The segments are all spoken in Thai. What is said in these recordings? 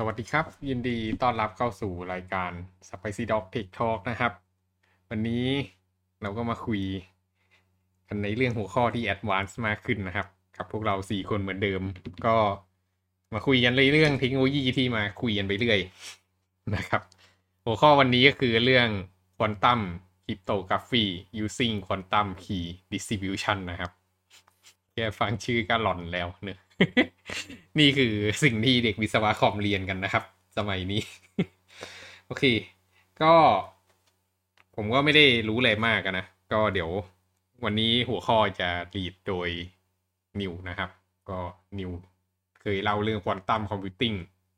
สวัสดีครับ ยินดีต้อนรับเข้าสู่รายการ Spicy Dog Tech Talk นะครับ วันนี้เราก็มาคุยกันในเรื่องหัวข้อที่ Advanced มากขึ้นนะครับ กับพวกเราสี่คนเหมือนเดิม ก็มาคุยกันเรื่องเทคโนโลยีที่มาคุยกันไปเรื่อยนะครับ หัวข้อวันนี้ก็คือเรื่อง Quantum Cryptography using Quantum Key Distribution นะครับ แค่ฟังชื่อก็หลอนแล้วเนอะ นี่คือสิ่งที่เด็กวิศวะคอมเรียนกันนะครับ สมัยนี้ โอเค ก็ ผมก็ไม่ได้รู้อะไรมากนะ ก็เดี๋ยววันนี้หัวข้อจะ lead โดยนิวนะครับ ก็นิวเคยเล่าเรื่อง quantum computing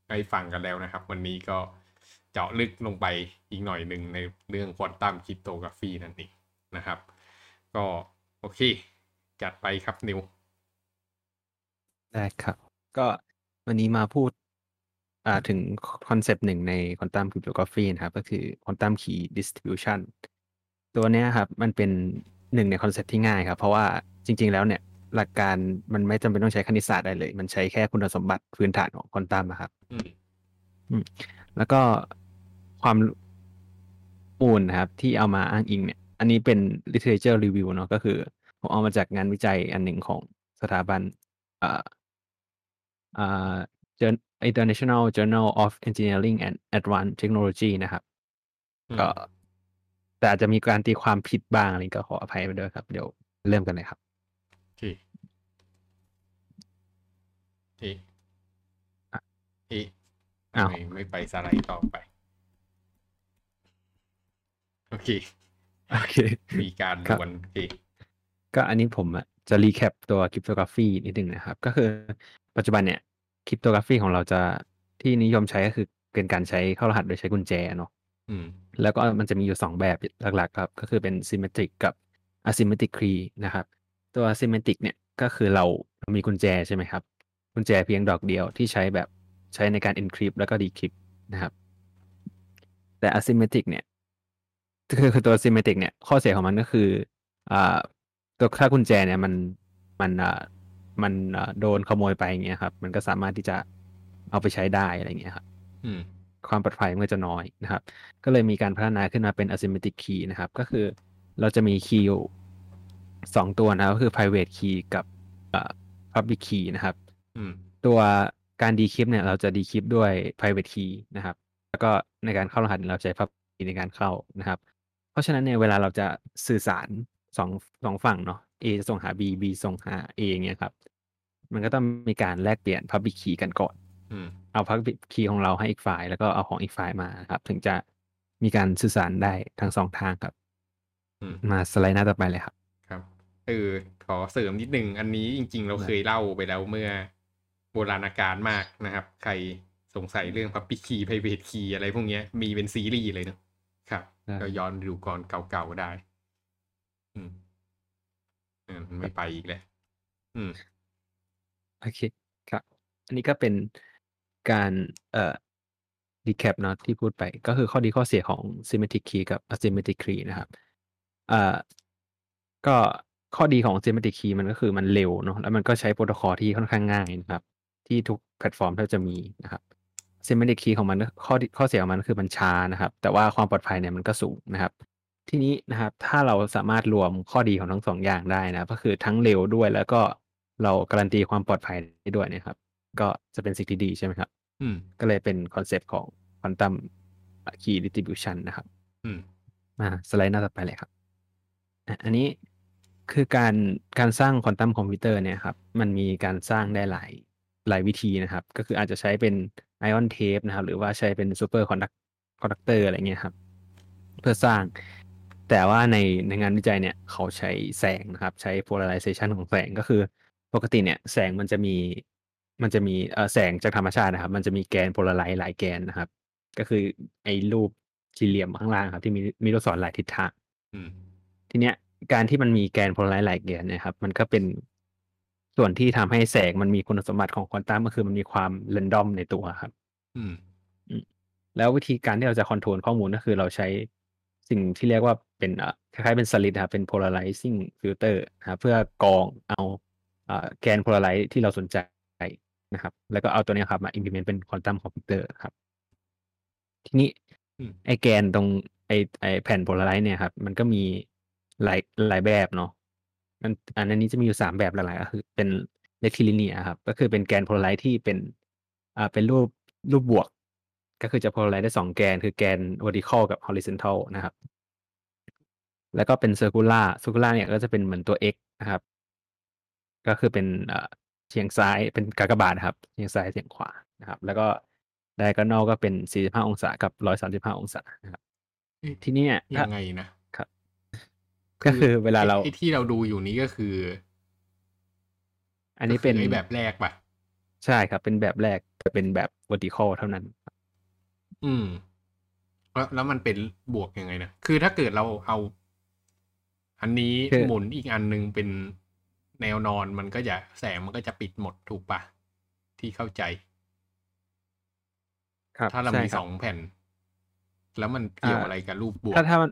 ให้ฟังกันแล้วนะครับ วันนี้ก็เจาะลึกลงไปอีกหน่อยหนึ่งในเรื่อง quantum cryptography นั่นเองนะครับ ก็โอเค จัดไปครับนิว ได้ครับ ก็วันนี้มาพูด อ่าถึง concept หนึ่งใน Quantum Cryptography นะครับ ก็คือ Quantum Key Distribution ตัวเนี้ยครับ มันเป็นหนึ่งใน concept ที่ง่ายครับ เพราะว่าจริง ๆ แล้วเนี่ย หลักการมันไม่จำเป็นต้องใช้คณิตศาสตร์ได้เลย มันใช้แค่คุณสมบัติพื้นฐานของควอนตัมอะครับ อืมอืมแล้วก็ความมูลนะครับ ที่เอามาอ้างอิงเนี่ย อันนี้เป็น literature review เนาะก็คือผมเอามาจากงานวิจัยอันหนึ่งของสถาบันอ่า อ่า Jour- International Journal of Engineering and Advanced Technology นะครับอืมก็ แต่อาจจะมีการตีความผิดบ้างอะไรก็ขออภัยไปด้วยครับ เดี๋ยวเริ่มกันเลยครับโอเคเอะอะเอะทำอ้าวไมไม่ไปสไลด์ต่อไป โอเค โอเค มีการครับดวลโอเคก็อันนี้ผมอะจะ recap ตัว cryptography นิดนึงนะครับ ก็คือ ปัจจุบันเนี่ย cryptography ของเราจะที่นิยมใช้ก็คือเป็นการใช้เข้ารหัสโดยใช้กุญแจเนาะอืมแล้วก็มันจะมีอยู่ 2 แบบหลักๆ ครับ ก็คือเป็น symmetric กับ asymmetric key นะครับ ตัว symmetric เนี่ยก็คือเราเรามีกุญแจใช่ไหมครับ กุญแจเพียงดอกเดียวที่ใช้แบบใช้ในการ encrypt แล้วก็ decrypt นะครับ แต่ asymmetric เนี่ยคือคือตัว symmetric เนี่ยข้อเสียของมันก็คืออ่าตัวถ้ากุญแจเนี่ยมันมันอ่า มันอ่าโดนขโมยไปอย่างเงี้ยครับ มันก็สามารถที่จะเอาไปใช้ได้อะไรอย่างเงี้ยครับอืมความปลอดภัยมันก็จะน้อยนะครับ ก็เลยมีการพัฒนาขึ้นมาเป็น asymmetric key นะครับ ก็คือเราจะมี key อยู่สองตัวนะครับก็คือ private key กับเอ่อ public key นะครับอืมตัวการ decrypt เนี่ยเราจะ decrypt ด้วย private key นะครับ แล้วก็ในการเข้ารหัสเราใช้ public key ในการเข้านะครับ เพราะฉะนั้นเนี่ยเวลาเราจะสื่อสารสองสองฝั่งเนาะ A จะส่งหา B B ส่งหา A อย่างเงี้ยครับ มันก็ต้องมีการแลกเปลี่ยน public key กันก่อนอืมเอา public key ของเราให้อีกฝ่าย แล้วก็เอาของอีกฝ่ายมาครับ ถึงจะมีการสื่อสารได้ทั้งสองทางครับอืมมาสไลด์หน้าต่อไปเลยครับ ครับเออขอเสริมนิดนึง อันนี้จริง ๆ เราได้เคยเล่าไปแล้วเมื่อโบราณกาลมากนะครับ ใครสงสัยเรื่องพับปิคีไพรเวทคีอะไรพวกเนี้ยมีเป็นซีรีส์เลยเนอะครับก็ย้อนดูก่อนเก่าๆได้ อืมอืมไม่ไปอีกแล้วอืม โอเคครับ อันนี้ก็เป็นการเอ่อ recap เนาะที่พูดไป ก็คือข้อดีข้อเสียของ symmetric key กับ asymmetric key นะครับเอ่อก็ข้อดีของ symmetric key มันก็คือมันเร็วเนาะแล้วมันก็ใช้โปรโตคอลที่ค่อนข้างง่ายนะครับ ที่ทุกแพลตฟอร์มแทบจะมีนะครับ symmetric key ของมันข้อข้อเสียของมันก็คือมันช้านะครับ แต่ว่าความปลอดภัยเนี่ยมันก็สูงนะครับ ทีนี้นะครับถ้าเราสามารถรวมข้อดีของทั้งสองอย่างได้นะก็คือทั้งเร็วด้วยแล้วก็ เราการันตีความปลอดภัยได้ด้วยนะครับ ก็จะเป็นสิ่งที่ดีใช่ไหมครับ อืม ก็เลยเป็น concept ของ quantum key distribution นะครับ อืมมาสไลด์หน้าต่อไปเลยครับอะอันนี้คือการการสร้าง quantum computer เนี่ยครับ มันมีการสร้างได้หลายหลายวิธีนะครับ ก็คืออาจจะใช้เป็น ion trap นะครับ หรือว่าใช้เป็น superconduc conductor อะไรเงี้ยครับ เพื่อสร้าง แต่ว่าในในงานวิจัยเนี่ย เขาใช้แสงนะครับ ใช้ polarization ของแสงก็คือ ปกติเนี่ยแสงมันจะมี มันจะมีเอ่อแสงจากธรรมชาตินะครับ มันจะมีแกนโพลาไรซ์หลายแกนนะครับ ก็คือไอ้รูปสี่เหลี่ยมข้างล่างครับ ที่มีมีลูกศรหลายทิศทางอืม ทีเนี้ยการที่มันมีแกนโพลาไรซ์หลายแกนเนะครับ มันก็เป็นส่วนที่ทำให้แสงมันมีคุณสมบัติของควอนตัมก็คือมันมีความเรนดอมในตัวครับ อืม แล้ววิธีการที่เราจะ control ข้อมูลก็คือเราใช้สิ่งที่เรียกว่าเป็นเอ่อคล้ายๆเป็น slit ครับเป็น polarizing filter นะครับเพื่อกรองเอา เอ่อแกน polarize ที่เราสนใจนะครับ แล้วก็เอาตัวเนี้ยครับมา implement เป็น quantum computer ครับ ทีนี้อืมไอแกนตรงไอไอแผ่น polarize เนี่ยครับ มันก็มีหลายหลายแบบเนาะมันอันนี้จะมีอยู่สามแบบหลักๆก็คือเป็นเ e กทิลิเนียครับ ก็คือเป็นแกน polarize ที่เป็นอ่าเป็นรูปรูปบวก ก็คือจะโพลาไรซ์ได้สองแกน คือแกน vertical กับ horizontal นะครับ แล้วก็เป็น circular circular เนี่ยก็จะเป็นเหมือนตัว x นะครับ ก็คือเป็นเอ่อเฉียงซ้ายเป็นกากบาทครับเฉียงซ้ายเฉียงขวานะครับ แล้วก็ diagonal ก็เป็น45องศากับ135องศานะครับเอ๊ะทีนี้เนี่ยถ้ายังไงนะก็คือเวลาเราไอ้ที่เราดูอยู่นี้ก็คือ อันนี้เป็นก็คือไอ้แบบแรกปะใช่ครับ เป็นแบบแรกแต่เป็นแบบ vertical เท่านั้น อืมแล้วแล้วมันเป็นบวกยังไงนะ คือถ้าเกิดเราเอา อันนี้คือหมุนอีกอันนึงเป็น แนวนอนมันก็จะแสงมันก็จะปิดหมดถูกปะที่เข้าใจ ครับถ้าเราใช่มีคสรับ องแผ่น แล้วมันเกี่ยวอ่า อะไรกับรูปบวกถ้าถ้ามัน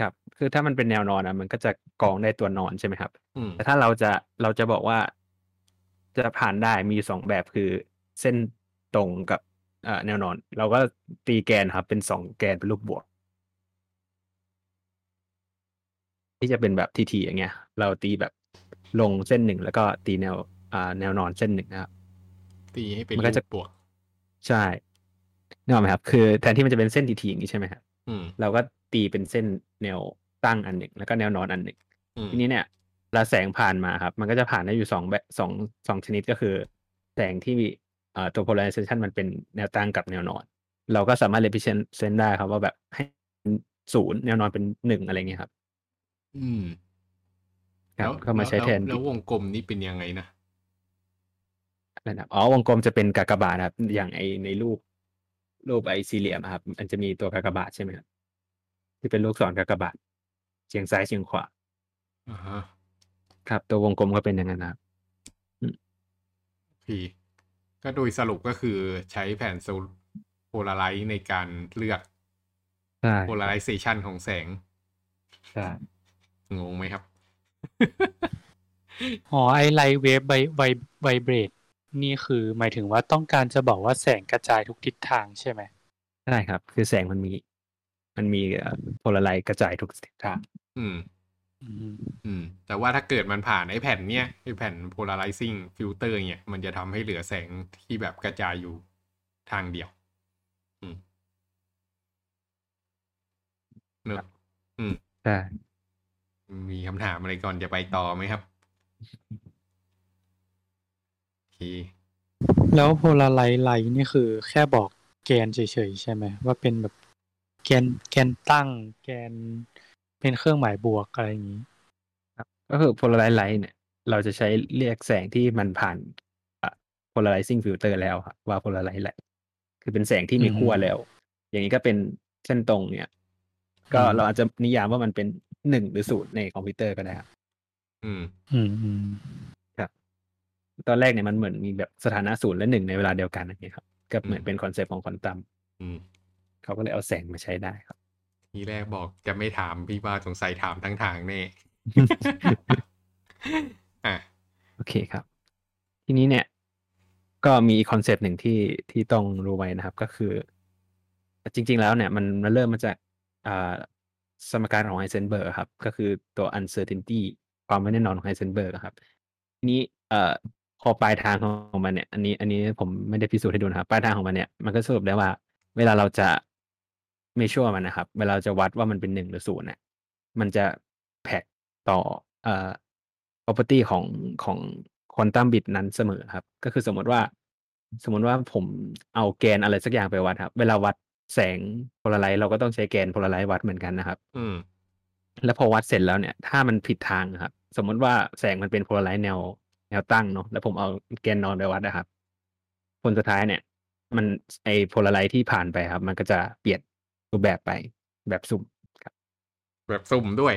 ครับ คือถ้ามันเป็นแนวนอนนะมันก็จะกองได้ตัวนอนใช่ไหมครับ อืม แต่ถ้าเราจะเราจะบอกว่าจะผ่านได้มีอยู่สองแบบคือเส้นตรงกับเอ่อแนวนอน เราก็ตีแกนครับ เป็นสองแกนเป็นรูปบวก ที่จะเป็นแบบทีทีอย่างเงี้ย เราตีแบบ ลงเส้นหนึ่งแล้วก็ตีแนวอ่าแนวนอนเส้นหนึ่งนะครับ ตีให้เป็นมันรูก็จะปบวก ใช่นึกออกไหมครับ คือแทนที่มันจะเป็นเส้นทีทีอย่างนี้ใช่ไหมครับอืม เราก็ตีเป็นเส้นแนวตั้งอันหนึ่งแล้วก็แนวนอนอันหนึ่ง อืม ทีนี้เนี่ยเวลาแสงผ่านมาครับ มันก็จะผ่านได้อยู่สองแบบสองสองชนิดก็คือ แสงที่มีเอ่อตัว polarization มันเป็นแนวตั้งกับแนวนอน เราก็สามารถ represent ได้ครับว่าแบบให้ศูนย์แนวนอนเป็นหนึ่งอะไรเงี้ยครับ อืม ครับแล้วก็มาใช้แทนล้วแล้ววงกลมนี่เป็นยังไงนะอะไรนะครับอ๋อวงกลมจะเป็นกากบาทครับ อย่างไอในรูปรูปไอสี่เหลี่ยมอะครับ มันจะมีตัวกากบาทใช่ไหมครับที่เป็นลูกศรกากบาทเฉียงซ้ายเฉียงขวาอ่าฮะครับ ตัววงกลมก็เป็นอย่างนั้นนะครับโอเคก็โดยสรุปก็คือใช้แผ่นโซ polarize ในการเลือกใช่ polarization ของแสงใช่งงไหมครับ อ๋อไอ light wave ไวไวไวเบรดนี่คือหมายถึงว่าต้องการจะบอกว่าแสงกระจายทุกทิศทางใช่ไหมใช่ครับ คือแสงมันมี มันมีโพลาไรกระจายทุกทิศทางอืมอืม อืม แต่ว่าถ้าเกิดมันผ่านไอ้แผ่นเนี้ยไอ้แผ่น polarizing filter เนี่ย มันจะทำให้เหลือแสงที่แบบกระจายอยู่ทางเดียว อืมเนอะอืมใช่ มีคำถามอะไรก่อนจะไปต่อไหมครับโอเคแล้วโพลาไรไลท์นี่คือแค่บอกแกนเฉยๆใช่ไหมว่าเป็นแบบแกนแกนตั้ง แกนเป็นเครื่องหมายบวกอะไรอย่างนี้ก็คือ polarize light เนี่ย เราจะใช้เรียกแสงที่มันผ่านอะ polarizing filter แล้วครับว่า polarize light คือเป็นแสงที่มีอืมขั้วแล้ว อย่างนี้ก็เป็นเส้นตรงเนี่ย ก็อืมเราอาจจะนิยามว่ามันเป็น หนึ่งหรือศูนย์ในคอมพิวเตอร์ก็ได้ครับอืม อืมอืมตอนแรกเนี่ยมันเหมือนมีแบบสถานะศูนย์และหนึ่งในเวลาเดียวกันอย่างเงี้ยครับ ก็เหมือนเป็น concept ของควอนตัมอืมเขาก็เลยเอาแสงมาใช้ได้ครับ ทีแรกบอกจะไม่ถามพี่ว่าสงสัยถามทั้งทางแน่อะโอเคครับ ทีนี้เนี่ย ก็มีอีก concept หนึ่งที่ที่ต้องรู้ไว้นะครับ ก็คือ จริง ๆ แล้วเนี่ย มันมันเริ่มมาจากอ่า สมการของไฮเซนเบิร์กครับ ก็คือตัว uncertainty ความไม่แน่นอนของไฮเซนเบิร์กครับ ทีนี้เอ่อพอปลายทางของมันเนี่ย อันนี้ อันนี้ผมไม่ได้พิสูจน์ให้ดูนะครับปลายทางของมันเนี่ยมันก็สรุปได้ว่า เวลาเราจะไม่ชัวมันนะครับ เวลาเราจะวัดว่ามันเป็นหนึ่งหรือศูนย์เนี่ยมันจะแพ็กต่อเอ่อ property ของของควอนตัมบิตนั้นเสมอครับ ก็คือสมมติว่า สมมติว่าผมเอาแกนอะไรสักอย่างไปวัดครับ เวลาวัด แสงโพลาไรซ์เราก็ต้องใช้แกนโพลาไรซ์วัดเหมือนกันนะครับ อืม แล้วพอวัดเสร็จแล้วเนี่ย ถ้ามันผิดทางนะครับ สมมติว่าแสงมันเป็นโพลาไรซ์แนว แนวตั้งเนาะแล้วผมเอาแกนนอนไปวัดนะครับ ผลสุดท้ายเนี่ย มันไอโพลาไรซ์ที่ผ่านไปครับ มันก็จะเปลี่ยนรูปแบบไปแบบสุ่มแบบสุ่มด้วย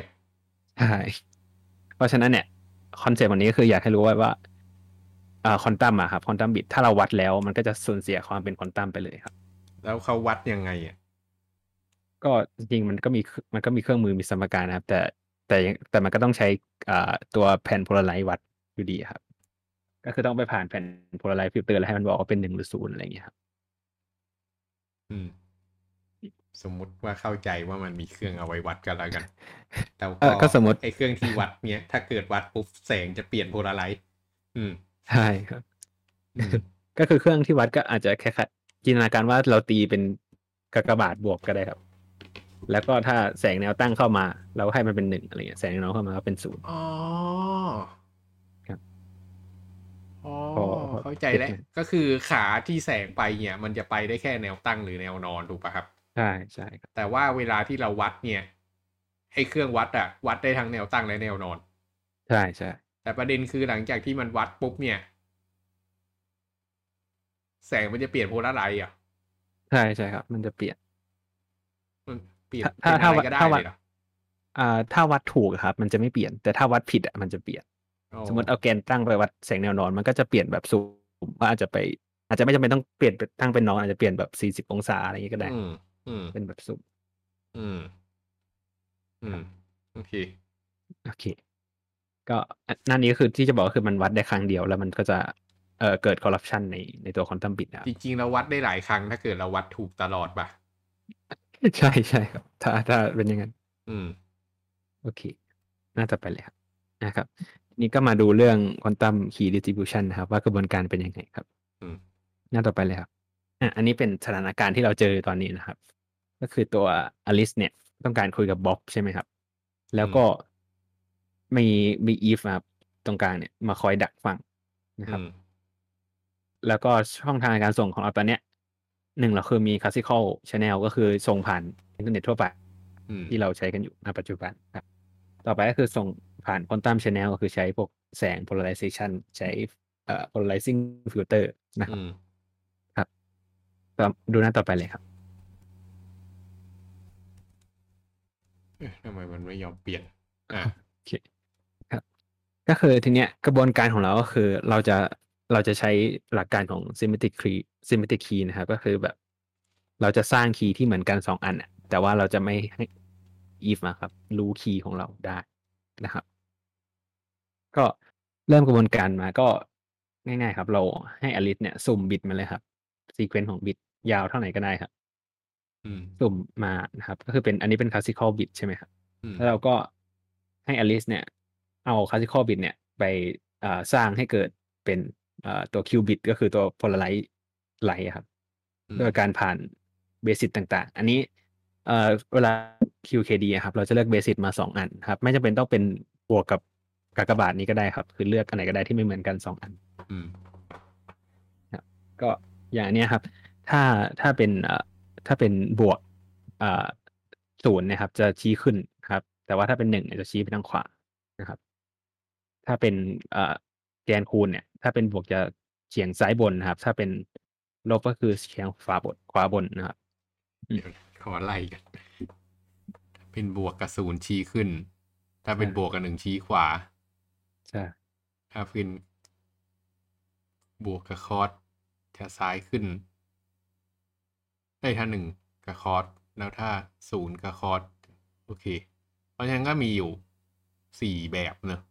ใช่เพราะฉะนั้นเนี่ย concept วันนี้ก็คืออยากให้รู้ไว้ว่าอ่าควอนตัมอะครับ quantum bit ถ้าเราวัดแล้วมันก็จะสูญเสียความเป็นควอนตัมไปเลยครับ แล้วเขาวัดยังไงอะก็จริงๆมันก็มีมันก็มีเครื่องมือมีสมการนะครับ แต่แต่ยังแต่มันก็ต้องใช้อ่าตัวแผ่น polarize วัดอยู่ดีครับ ก็คือต้องไปผ่านแผ่น polarize filter แล้วให้มันบอกว่าเป็นหนึ่งหรือศูนย์อะไรอย่างเงี้ยครับอืม สมมุติว่าเข้าใจว่ามันมีเครื่องเอาไว้วัดกันแล้วกันแต่เออก็สมมติไอ้เครื่องที่วัดเนี้ยถ้าเกิดวัดปุ๊บแสงจะเปลี่ยนโพลาไรซ์อืมใช่ครับอืมก็คือเครื่องที่วัดก็อาจจะแค่ จินตนาการว่าเราตีเป็นกากบาทบวกก็ได้ครับ แล้วก็ถ้าแสงแนวตั้งเข้ามา เราให้มันเป็นหนึ่งอะไรเงี้ยแสงแนวตั้งเข้ามาก็เป็นศูนย์อ๋อครับอ๋อพอพอเข้าใจแล้วเก็ตไหมก็คือขาที่แสงไปเนี่ย มันจะไปได้แค่แนวตั้งหรือแนวนอนถูกปะครับใช่ใช่ครับแต่ว่าเวลาที่เราวัดเนี่ยไอ้เครื่องวัดอะวัดได้ทั้งแนวตั้งและแนวนอน ใช่ใช่แต่ประเด็นคือหลังจากที่มันวัดปุ๊บเนี่ย แสงมันจะเปลี่ยนโพลาไรซ์อะใช่ใช่ครับ มันจะเปลี่ยนมันเปลี่ยนถ้าเป็นถ้าอะไรก็ได้ถ้าวัดเลยเหรออ่า ถ้าวัดถูกอะครับ มันจะไม่เปลี่ยน แต่ถ้าวัดผิดอะมันจะเปลี่ยนอ๋อสมมติเอาแกนตั้งไปวัดแสงแนวนอน มันก็จะเปลี่ยนแบบสูงว่าอาจจะไป อาจจะไม่จำเป็นต้องเปลี่ยนเป็นตั้งเป็นนอนอาจจะเปลี่ยนแบบสี่สิบองศาอะไรอย่างงี้ก็ได้อืมอืมเป็นแบบสูงอืม อืมโอเคโอเค ก็อันนั่นนี้ก็คือที่จะบอกก็คือมันวัดได้ครั้งเดียวแล้วมันก็จะ เอ่อเกิดคอร์รัปชันในในตัวควอนตัมบิตนะครับจริง ๆ เราวัดได้หลายครั้ง ถ้าเกิดเราวัดถูกตลอดป่ะใช่ใช่ครับ ถ้าถ้าเป็นอย่างนั้น อืม โอเค หน้าต่อไปเลยครับนะครับ นี่ก็มาดูเรื่อง quantum key distribution นะครับ ว่ากระบวนการเป็นยังไงครับ อืม หน้าต่อไปเลยครับอะอันนี้เป็นสถานการณ์ที่เราเจอตอนนี้นะครับ ก็คือตัวอลิสเนี่ย ต้องการคุยกับบ๊อบใช่ไหมครับ แล้วก็มีมีอีฟครับตรงกลางเนี่ยมาคอยดักฟังนะครับอืม แล้วก็ช่องทางการส่งของเราตอนเนี้ยหนึ่งเราคือมี classical channel ก็คือส่งผ่านอินเทอร์เน็ตทั่วไปอืมที่เราใช้กันอยู่ณปัจจุบันครับ ต่อไปก็คือส่งผ่าน quantum channel ก็คือใช้พวกแสง polarization ใช้เอ่อ polarizing filter นะครับอืมต่อดูหน้าต่อไปเลยครับเอ๊ะทำไมมันไม่ยอมเปลี่ยนอะโอเคครับ ก็คือทีเนี้ยกระบวนการของเราก็คือเราจะ เราจะใช้หลักการของ symmetric key symmetric key นะครับ ก็คือแบบ เราจะสร้าง key ที่เหมือนกันสองอันน่ะแต่ว่าเราจะไม่ให้ Eve มาครับ รู้ key ของเราได้นะครับ ก็เริ่มกระบวนการมาก็ง่ายๆครับ เราให้อลิสเนี่ย สุ่มบิตมาเลยครับ sequence ของบิตยาวเท่าไหร่ก็ได้ครับอืมสุ่มมานะครับ ก็คือเป็นอันนี้เป็น classical bit ใช่ไหมครับอืมแล้วเราก็ให้อลิสเนี่ย เอา classical bit เนี่ย ไปอ่าสร้างให้เกิดเป็น อ่าตัว q bit ก็คือตัว polarize light อะครับอืมโดยการผ่านเบสิ c ต่างๆ อันนี้เอ่อเวลา QKD อะครับ เราจะเลือกเบสิ c มาสองอันครับ ไม่จำเป็นต้องเป็นบวกกับกากบาทนี้ก็ได้ครับ คือเลือกอันไหนก็ได้ที่ไม่เหมือนกันสองอันอืมก็อย่างอันเนี้ยครับ ถ้าถ้าเป็นเอ่อถ้าเป็นบวกเอ่อศูนย์นะครับ จะชี้ขึ้นครับ แต่ว่าถ้าเป็นหนึ่งเนี่ยจะชี้ไปทางขวานะครับ ถ้าเป็นเอ่อแกนคูณเนี่ย ถ้าเป็นบวกจะเฉียงซ้ายบนนะครับ ถ้าเป็นลบก็คือเฉียงขวาบนขวาบนนะครับเดี๋ยวขอไล่กัน เป็นบวกกับศูนย์ชี้ขึ้น ถ้าเป็นอ่าบวกกับหนึ่งชี้ขวาใช่ถ้าเป็นบวกกับคอสจะซ้ายขึ้น ได้ยถ้าหนึ่งกับคอสแล้วถ้าศูนย์กับคอสโอเค เพราะฉะนั้นก็มีอยู่สี่แบบเนอะ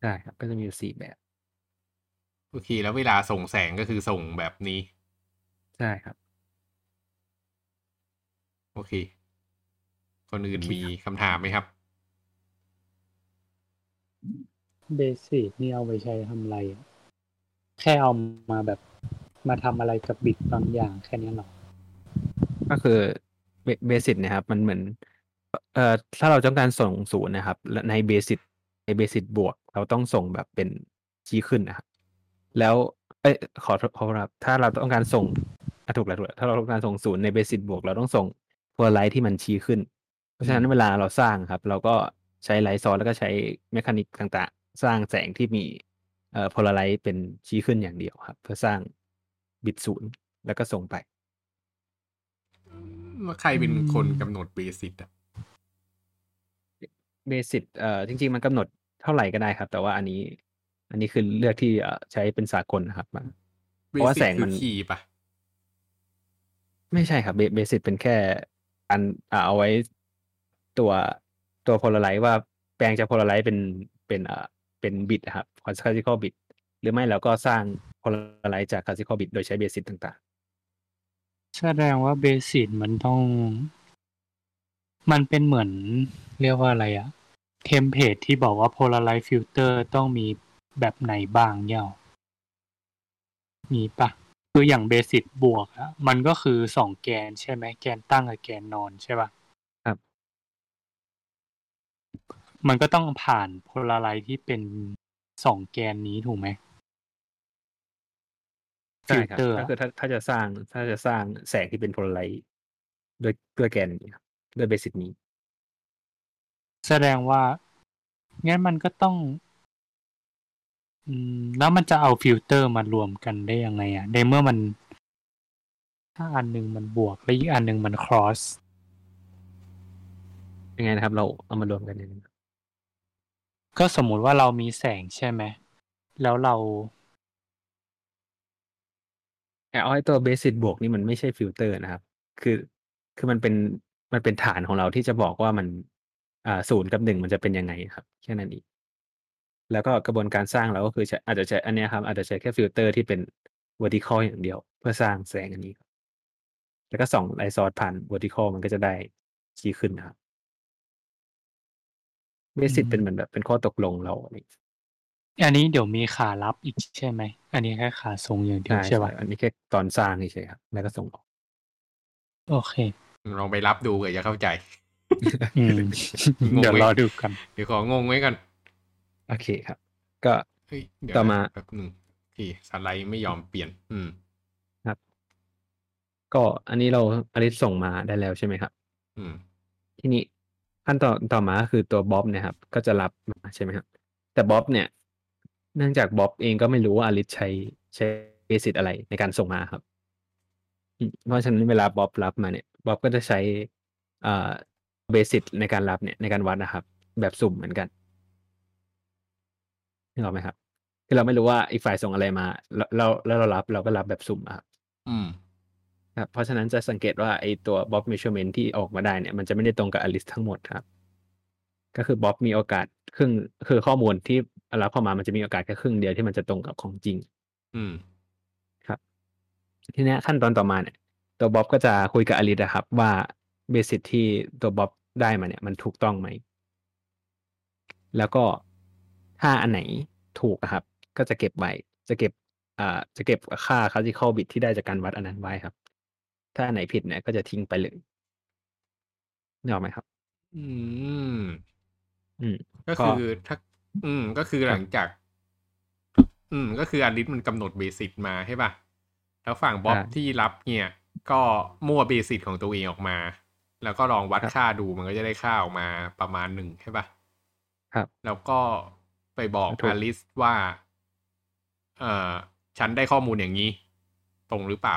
ใช่ครับ ก็จะมีอยู่สี่แบบ โอเค แล้วเวลาส่งแสงก็คือส่งแบบนี้ ใช่ครับ โอเค คนอื่นโอเคมีคำถามไหมครับ เบสิกนี่เอาไปใช้ทำอะไรอะแค่เอามาแบบมาทำอะไรกับบิตบางอย่างแค่นี้หรอ ก็คือเบสิ c นะครับ มันเหมือน เอ่อถ้าเราต้องการส่งศูนย์นะครับและในเบสิ c ในเบสิ c บวก เราต้องส่งแบบเป็นชี้ขึ้นนะครับ แล้วเอ้ยขอขอครับถ้าเราต้องการส่งอะถูกแล้วถูกแล้วถ้าเราต้องการส่งศูนย์ในเบสิ c บวก เราต้องส่งโพลาไรที่มันชี้ขึ้น เพราะฉะนั้นเวลาเราสร้างครับ เราก็ใช้ light source แล้วก็ใช้ mechanic ต่างๆ สร้างแสงที่มีเอ่อ polarize เป็นชี้ขึ้นอย่างเดียวครับ เพื่อสร้างบิตศูนย์แล้วก็ส่งไปใครเป็นคนอืมกำหนดเบสิกอะเบสิ c เอ่อจริง ๆ มันกำหนดเท่าไหร่ก็ได้ครับ แต่ว่าอันนี้ อันนี้คือเลือกที่เอ่อใช้เป็นสากลนะครับมันเพราะว่าแสงมันคีย์ปะไม่ใช่ครับเบสิ c เป็นแค่อันอ่าเอาไว้ตัวตัว polarize ว่าแปลงจาก polarize เป็นเป็นเอ่อเป็นบิตครับ classical bit หรือไม่เราก็สร้าง polarize จาก classical bit โดยใช้ basis ต่างแสดงว่า basis มันต้อง มันเป็นเหมือนเรียกว่าอะไรอะ template ที่บอกว่า polarize filter ต้องมี แบบไหนบ้างเนี่ยหรอมีปะคืออย่างเบสิกบวกอะมันก็คือสองแกนใช่ไหมแกนตั้งกับแกนนอนใช่ปะครับ มันก็ต้องผ่าน polarize ที่เป็นสองแกนนี้ถูกไหมๆใช่ครับ filter ก็คือถ้าถ้าจะสร้างถ้าจะสร้างแสงที่เป็นโพลาไรซ์โดยด้วยแกนนี้ครับด้วยเบสิ c นี้ แสดงว่างั้นมันก็ต้อง อืมแล้วมันจะเอาฟิลเตอร์มารวมกันได้ยังไงอะในเมื่อมัน ถ้าอันหนึ่งมันบวกแล้วอีกอันหนึ่งมัน cross ยังไงนะครับ เราเอามารวมกันอย่างนี้ก็สมมุติว่าเรามีแสงใช่ไหม แล้วเราแต่เอาไอ้ตัวเบสิ c บวกนี่มันไม่ใช่ฟิลเตอร์นะครับ คือคือมันเป็นมันเป็นฐานของเราที่จะบอกว่ามันอ่าศูนย์กับหนึ่งมันจะเป็นยังไงครับ แค่นั้นเอง แล้วก็กระบวนการสร้างเราก็คือใช้อาจจะใช้อันเนี้ยครับ อาจจะใช้แค่ฟิลเตอร์ที่เป็น vertical อย่างเดียว เพื่อสร้างแสงอันนี้ครับแล้วก็ส่อง light source ผ่าน vertical มันก็จะได้ชี้ขึ้นนะครับเบสิ c อืมเป็นเหมือนแบบเป็นข้อตกลงเราอันนี้อันนี้เดี๋ยวมีขารับอีกใช่ไหม อันนี้แค่ขาส่งอย่างเดียวใช่ใช่ใช่ปะอันนี้แค่ตอนสร้างเฉยๆครับ แล้วก็ส่งออก โอเคลองไปรับดูเผื่อจะเข้าใจอืมงงไหมเดี๋ยวรอดูกัน เดี๋ยวของงไว้กัน โอเคครับ ก็ เฮ้ยเดี๋ยวต่อมา แป๊บหนึ่งโอเคสไลด์ไม่ยอมเปลี่ยน อืม ก็อันนี้เราอลิสส่งมาได้แล้วใช่ไหมครับ อืม ทีนี้ขั้นตอนต่อมาก็คือตัวบ๊อบเนะครับ ก็จะรับมาใช่ไหมครับ แต่บ๊อบเนี่ย เนื่องจากบ๊อบเองก็ไม่รู้ว่าอลิสใช้ใช้เบสิ c อะไรในการส่งมาครับอืมเพราะฉะนั้นเวลาบ๊อบรับมาเนี่ยบ๊อบก็จะใช้อ่าเบสิ c ในการรับเนี่ยในการวัดนะครับ แบบสุ่มเหมือนกัน นึกออกไหมครับคือเราไม่รู้ว่าอีกฝ่ายส่งอะไรมาแล้วแล้วแล้วเรารับเราก็รับแบบสุ่มอะครับอืมครับเพราะฉะนั้นจะสังเกตว่าไอตัว Bob measurement ที่ออกมาได้เนี่ยมันจะไม่ได้ตรงกับ Alice ทั้งหมดครับ ก็คือ Bob มีโอกาสครึ่งคือข้อมูลที่รับเข้ามามันจะมีโอกาสแค่ครึ่งเดียวที่มันจะตรงกับของจริง อืมทีเนี้ยขั้นตอนต่อมาเนี่ย ตัว Bob ก็จะคุยกับ Alice อะครับ ว่าเบสิ c ที่ตัว Bob ได้มาเนี่ย มันถูกต้องไหมแล้วก็ ถ้าอันไหนถูกอะครับ ก็จะเก็บไว้ จะเก็บอ่าจะเก็บค่า classical bit ที่ได้จากการวัดอันนั้นไว้ครับ ถ้าอันไหนผิดเนี่ยก็จะทิ้งไปเลยนึกออกไหมครับ อืม อืมก็ก็คือถ้า อืม ก็คือหลังจาก อืม ก็คืออลิสมันกำหนดเบสิกมาใช่ป่ะ แล้วฝั่งบ๊อบใช่ที่รับเนี่ย ก็มั่วเบสิกของตัวเองออกมา แล้วก็ลองวัดครับค่าดูมันก็จะได้ค่าออกมาประมาณหนึ่งใช่ป่ะ ครับ แล้วก็ ไปบอกถูกอลิสว่า เอ่อฉันได้ข้อมูลอย่างนี้ ตรงหรือเปล่า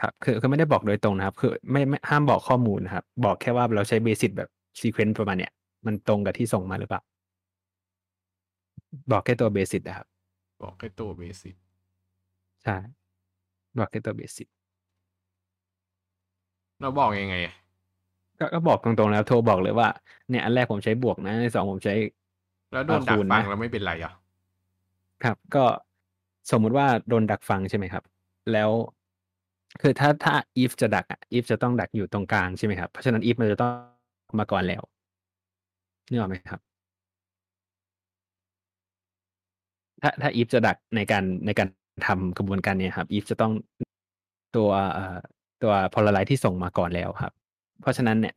ครับ คือคือไม่ได้บอกโดยตรงนะครับ คือไม่ไม่ห้ามบอกข้อมูลนะครับ บอกแค่ว่าเราใช้เบสิ c แบบซีเควนต์ประมาณเนี้ยมันตรงกับที่ส่งมาหรือเปล่า บอกแค่ตัวเบสิ c นะครับ บอกแค่ตัวเบสิกใช่บอกแค่ตัวเบสิ c เราบอกยังไงอะก็ก็บอกตรงๆแล้วโทรบอกเลยว่าเนี่ยอันแรกผมใช้บวกนะอันที่สองผมใช้ แล้วโดนอ่าดักคูณฟังนะแล้วไม่เป็นไรเหรอะครับก็สมมุติว่าโดนดักฟังใช่ไหมครับ แล้ว คือถ้าถ้า if จะดักอะ if จะต้องดักอยู่ตรงกลางใช่ไหมครับ เพราะฉะนั้น if มันจะต้องมาก่อนแล้วนึกออกไหมครับ ถ้าถ้า if จะดักในการในการทำกระบวนการเนี้ครับ if จะต้องตัวเอ่อตัว polarize ที่ส่งมาก่อนแล้วครับ เพราะฉะนั้นเนี่ย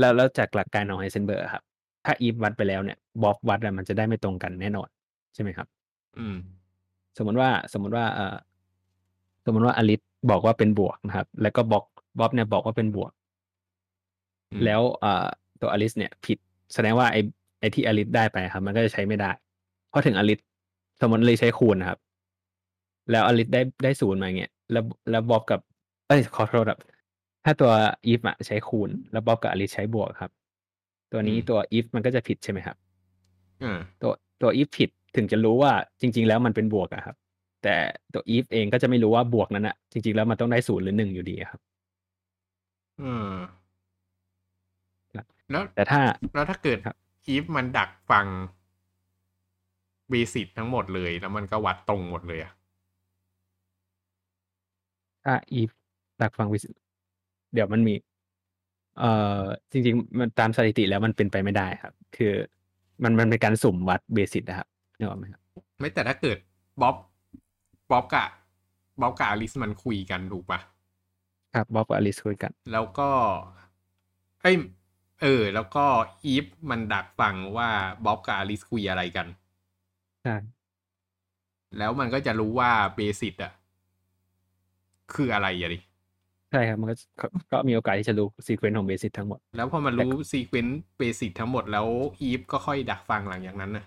แล้วแล้วจากหลักการของไฮเซนเบิร์กครับ ถ้า if วัดไปแล้วเนี่ยบ๊อบวัดอะมันจะได้ไม่ตรงกันแน่นอน ใช่ไหมครับ อืม สมมติว่าสมมติว่าเอ่อสมมติว่าอลิสบอกว่าเป็นบวกนะครับ แล้วก็บอกบ๊อบเนี่ยบอกว่าเป็นบวกอืมแล้วเอ่อตัวอลิสเนี่ย ผิดแสดงว่าไอ้ไอ้ที่อลิสได้ไปครับ มันก็จะใช้ไม่ได้ เพราะถึงอลิสสมมติเลยใช้คูณนะครับ แล้วอลิสได้ได้ศูนย์มาอย่างเงี้ยแล้วแล้วบ๊อบกับ เอ้ยขอโทษครับถ้าตัวอีฟอะใช้คูณ แล้วบ๊อบกับอลิสใช้บวกครับ ตัวนี้ตัวอีฟมันก็จะผิดใช่ไหมครับอ่าตัวตัว if ผิดถึงจะรู้ว่าจริง ๆ แล้วมันเป็นบวกอะครับ แต่ตัว if เองก็จะไม่รู้ว่าบวกนั้นอะจริง ๆ แล้วมันต้องได้ศูนย์หรือหนึ่งอยู่ดีครับอืมครับแล้วแต่ถ้าแล้วถ้าเกิดครับอีฟมันดักฟังเบสิกทั้งหมดเลยแล้วมันก็วัดตรงหมดเลยอะถ้า if ดักฟังวิสเดี๋ยวมันมี เอ่อจริงๆมันตามสถิติแล้วมันเป็นไปไม่ได้ครับ คือมันมันเป็นการสุ่มวัด basis นะครับนึกออกไหมครับไม่แต่ถ้าเกิดบ๊อบบ๊อบกะบ๊อบกับอลิสมันคุยกันถูกปะครับบ๊อบกับอลิสคุยกัน แล้วก็เอ้ยเออ แล้วก็อีฟมันดักฟังว่าบ๊อบกับอลิสคุยอะไรกันใช่แล้วมันก็จะรู้ว่า basis อะคืออะไรอะดิ ใช่ครับ มันก็ก็ก็มีโอกาสที่จะรู้ sequence ของ basis ทั้งหมด แล้วพอมันรู้ sequence basis ทั้งหมดแล้วอีฟก็ค่อยดักฟังหลังจากนั้นนะ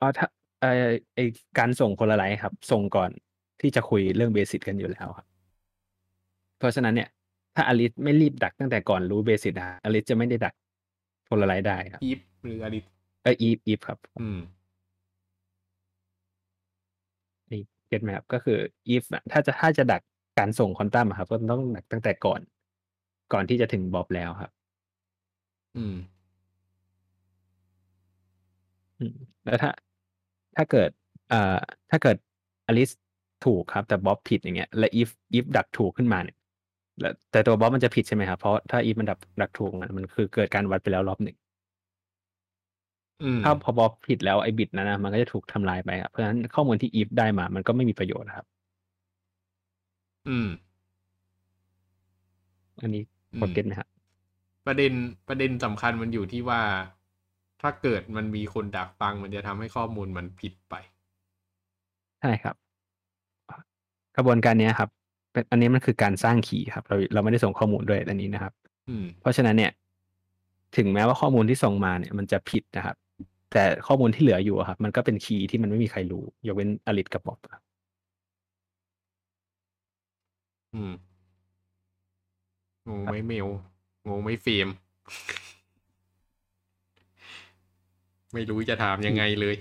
อ๋อถ้าเอ่อไอการส่ง polarize ครับ ส่งก่อนที่จะคุยเรื่อง basis กันอยู่แล้วครับ เพราะฉะนั้นเนี่ย ถ้าอลิสไม่รีบดักตั้งแต่ก่อนรู้ basis นะอลิสจะไม่ได้ดัก polarize ได้ครับอีฟหรืออลิสเอออีฟอีฟครับอืม นี่เก็ตไหมครับก็คือ if อะถ้าจะถ้าจะดัก การส่งควอนตัมอะครับ ก็ต้องดักตั้งแต่ก่อน ก่อนที่จะถึงบ๊อบแล้วครับ อืม อืม แล้วถ้า ถ้าเกิด เอ่อ ถ้าเกิดอลิสถูกครับ แต่บ๊อบผิดอย่างเงี้ย และ if if ดักถูกขึ้นมาเนี่ยแล้วแต่ตัวบ๊อบมันจะผิดใช่ไหมครับ เพราะถ้า if มันดักดักถูกมันมันคือเกิดการวัดไปแล้วรอบหนึ่งอืมถ้าพอบ๊อบผิดแล้วไอ้บิตนั้นนะมันก็จะถูกทำลายไปครับเพราะฉะนั้นข้อมูลที่ if ได้มา มันก็ไม่มีประโยชน์นะครับ อืม อันนี้อืมพอเก็ตไหมครับประเด็นประเด็นสำคัญมันอยู่ที่ว่าถ้าเกิดมันมีคนดักฟังมันจะทำให้ข้อมูลมันผิดไป ใช่ครับ กระบวนการเนี้ยครับเป็นอันนี้มันคือการสร้างคีย์ครับ เราเราไม่ได้ส่งข้อมูลด้วยอันนี้นะครับ อืม เพราะฉะนั้นเนี่ย ถึงแม้ว่าข้อมูลที่ส่งมาเนี่ย มันจะผิดนะครับ แต่ข้อมูลที่เหลืออยู่อะครับ มันก็เป็น key ที่มันไม่มีใครรู้ ยกเว้นอลิสกับบ๊อบครับ อืม งงไหมเมล งงไหมเฟรมไม่รู้จะถามยังไงเลย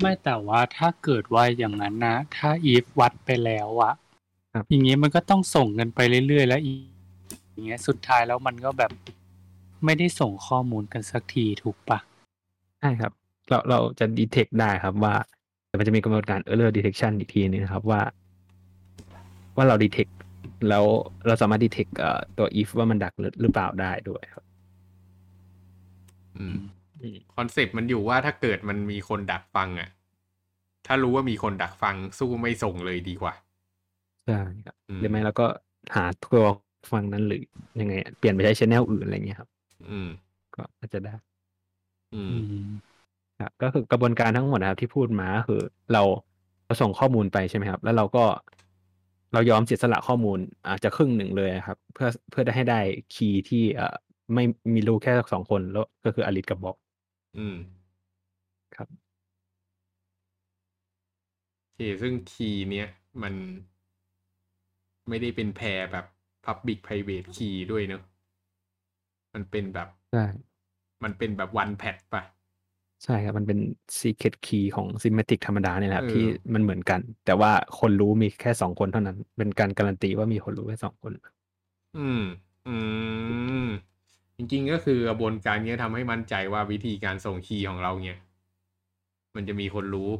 ไม่แต่ว่าถ้าเกิดว่าอย่างนั้นนะ ถ้าอีฟวัดไปแล้วอะครับอย่างงี้มันก็ต้องส่งกันไปเรื่อยๆ แล้วอีอย่างเงี้ย สุดท้ายแล้วมันก็แบบไม่ได้ส่งข้อมูลกันสักทีถูกปะใช่ครับ เราเราจะ detect ได้ครับว่า แต่มันจะมีกระบวนการ error detection อีกทีนึงนะครับว่า ว่าเรา detect แล้วเราสามารถ detect เอ่อตัว if ว่ามันดักหรือหรือเปล่าได้ด้วยครับอืมอืมคอนเซปต์มันอยู่ว่าถ้าเกิดมันมีคนดักฟังอะ ถ้ารู้ว่ามีคนดักฟังสู้ไม่ส่งเลยดีกว่าใช่ครับอืมหรือไม่เราก็หาตัวฟังนั้นหรือยังไงอะเปลี่ยนไปใช้ channel อื่นอะไรเงี้ยครับ อืม ก็อาจจะได้ อืมอืม ครับก็คือกระบวนการทั้งหมดนะครับที่พูดมาก็คือเราเราส่งข้อมูลไปใช่ไหมครับ แล้วเราก็เรายอมเสียสละข้อมูลอาจจะครึ่งหนึ่งเลยครับ เพื่อเพื่อได้ให้ได้ key ที่เอ่อไม่มีรู้แค่สองคนแล้วก็คืออลิสกับบ๊อบอืมครับโอเคซึ่งคีย์เนี้ยมันไม่ได้เป็นแพรแบบ Public Private Key ด้วยเนอะมันเป็นแบบใช่มันเป็นแบบ one pad ป่ะ ใช่ครับ มันเป็น secret key ของ symmetric ธรรมดาเนี่ยแหละครับเออที่มันเหมือนกัน แต่ว่าคนรู้มีแค่สองคนเท่านั้น เป็นการการันตีว่ามีคนรู้แค่สองคน อืม อืม จริงๆ ก็คือกระบวนการเนี้ยทำให้มั่นใจว่าวิธีการส่งคีย์ของเราเนี่ย มันจะมีคนรู้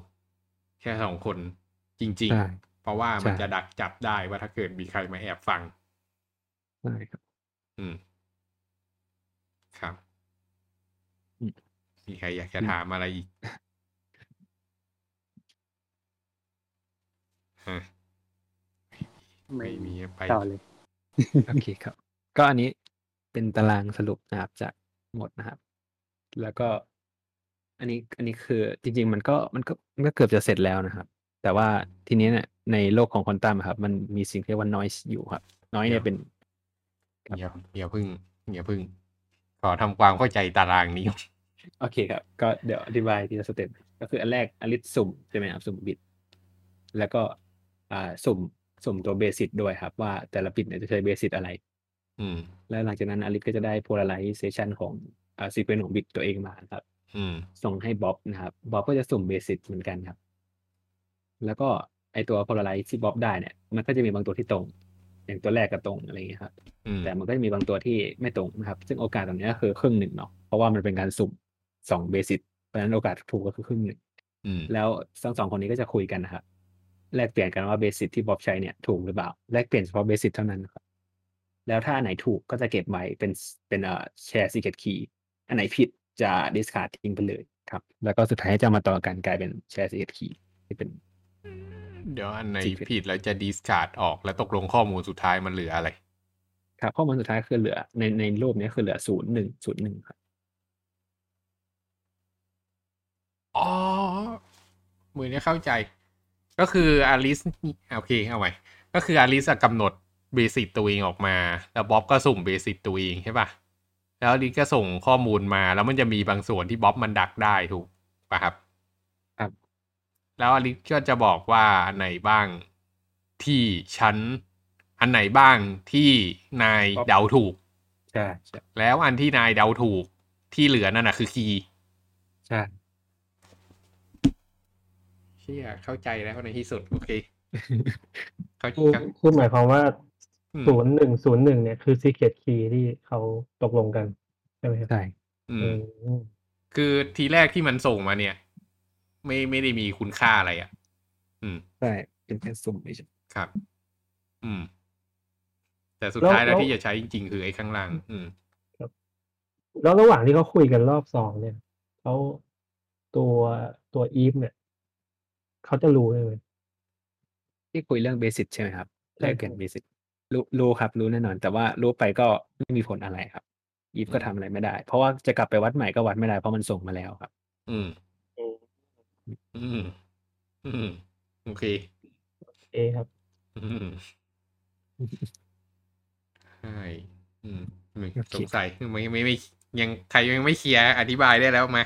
แค่สองคนจริง ใช่ ๆ เพราะว่ามันใช่จะดักจับได้ว่าถ้าเกิดมีใครมาแอบฟัง ใช่ครับ อืม ครับอื มมีใครอยากจะอืมถามอะไรอีกฮะไม่มีไปต่อเลย โอเคครับ ก็อันนี้เป็นตารางสรุปนะครับจากหมดนะครับ แล้วก็ อันนี้อันนี้คือ จริง ๆ มันก็มันก็มันก็เกือบจะเสร็จแล้วนะครับ แต่ว่าทีนี้เนี่ยในโลกของควอนตัมอะครับ มันมีสิ่งที่เรียกว่า noise อยู่ครับ noise เนี่ยเป็นครับอย่าอย่าพึ่งอย่าพึ่ง ขอทำความเข้าใจตารางนี้ โอเคครับ ก็เดี๋ยวอธิบายทีละ step ก็คืออันแรกอลิสสุ่มใช่ไหมครับสุ่มบิต แล้วก็อ่าสุ่มสุ่มตัวเบสิ c ด้วยครับ ว่าแต่ละบิตเนี่ยจะใช้เบสิ c อะไร อืม แล้วหลังจากนั้นอลิสก็จะได้ polarization ของอ่า sequence ของบิตตัวเองมาครับ อืม ส่งให้บ๊อบนะครับบ๊อบก็จะสุ่มเบสิ c เหมือนกันครับ แล้วก็ไอตัว polarize ที่บ๊อบได้เนี่ย มันก็จะมีบางตัวที่ตรง อย่างตัวแรกก็ตรงอะไรอย่างเงี้ยครับ อืมแต่มันก็จะมีบางตัวที่ไม่ตรงนะครับ ซึ่งโอกาสตรงนี้ก็คือครึ่งหนึ่งเนาะเพราะว่ามันเป็นการสุ่ม สอง basis เพราะฉะนั้นโอกาสถูกก็คือครึ่งหนึ่งอืมแล้วทั้งสองคนนี้ก็จะคุยกันนะครับแลกเปลี่ยนกันว่า basis ที่บ๊อบใช้เนี่ยถูกหรือเปล่าแลกเปลี่ยนเฉพาะ basis เท่านั้นครับแล้วถ้าอันไหนถูกก็จะเก็บไว้เป็นเป็นเอ่อแชร์ซีเ e ตคีอันไหนผิดจะ discard ทิ้งไปเลยครับ แล้วก็สุดท้ายจะมาต่อกันกลายเป็นแชร์ซีเ e ตคีที่เป็น เดี๋ยวอันไหน Secret ผิดแล้วจะดิสการ์ดออกแล้วตกลงข้อมูลสุดท้ายมันเหลืออะไร ครับ ข้อมูลสุดท้ายคือเหลือในในรูปนี้คือเหลือศูนย์หนึ่งศูนย์หนึ่งครับ อ๋อมือนี้เข้าใจ ก็คืออาริสโอเคเอาใหม่ก็คืออาริสกำหนดเบสิกตัวเองออกมา แล้วบ๊อบก็สุ่มเบสิกตัวเองใช่ปะแล้วอาริสก็ส่งข้อมูลมา แล้วมันจะมีบางส่วนที่บ๊อบมันดักได้ถูกปะครับ ครับ แล้วอาริสก็จะบอกว่าอันไหนบ้างที่ฉันอันไหนบ้างที่นายเดาถูกใช่ใช่แล้วอันที่นายเดาถูกที่เหลือนั่นน่ะคือคีย์ใช่เชี่ยเข้าใจแล้วในที่สุด โอเคเข้าคือเข้าคือหมายความว่าอืมศูนย์หนึ่งศูนย์หนึ่งเนี่ยคือ secret key ที่เขาตกลงกัน ใช่ไหมครับใช่อือืมมคือทีแรกที่มันส่งมาเนี่ย ไม่ไม่ได้มีคุณค่าอะไรอะ อืมใช่เป็นแค่สุ่มเฉยครับ อืม แต่สุดแล้วท้ายแล้วแล้วที่จะใช้จริงๆ คือไอ้ข้างล่าง อืมแล้วระหว่างที่เขาคุยกันรอบสองเนี่ยเขาตัวตัวอีฟเนี่ย เขาจะรู้เลยไหมที่คุยเรื่องเบสิ c ใช่ไหมครับใช่แลกเปลี่ยนครับเบสิ c รู้รู้ครับ รู้แน่นอน แต่ว่ารู้ไปก็ไม่มีผลอะไรครับอีฟก็อืมทำอะไรไม่ได้ เพราะว่าจะกลับไปวัดใหม่ก็วัดไม่ได้เพราะมันส่งมาแล้วครับ อืม อืม อืม โอเค เอครับ อืมใช่อืมไม่โอเคสงสัยไม่ไม่ไม่ยังใครยังไม่เคลียร์อธิบายได้แล้วมา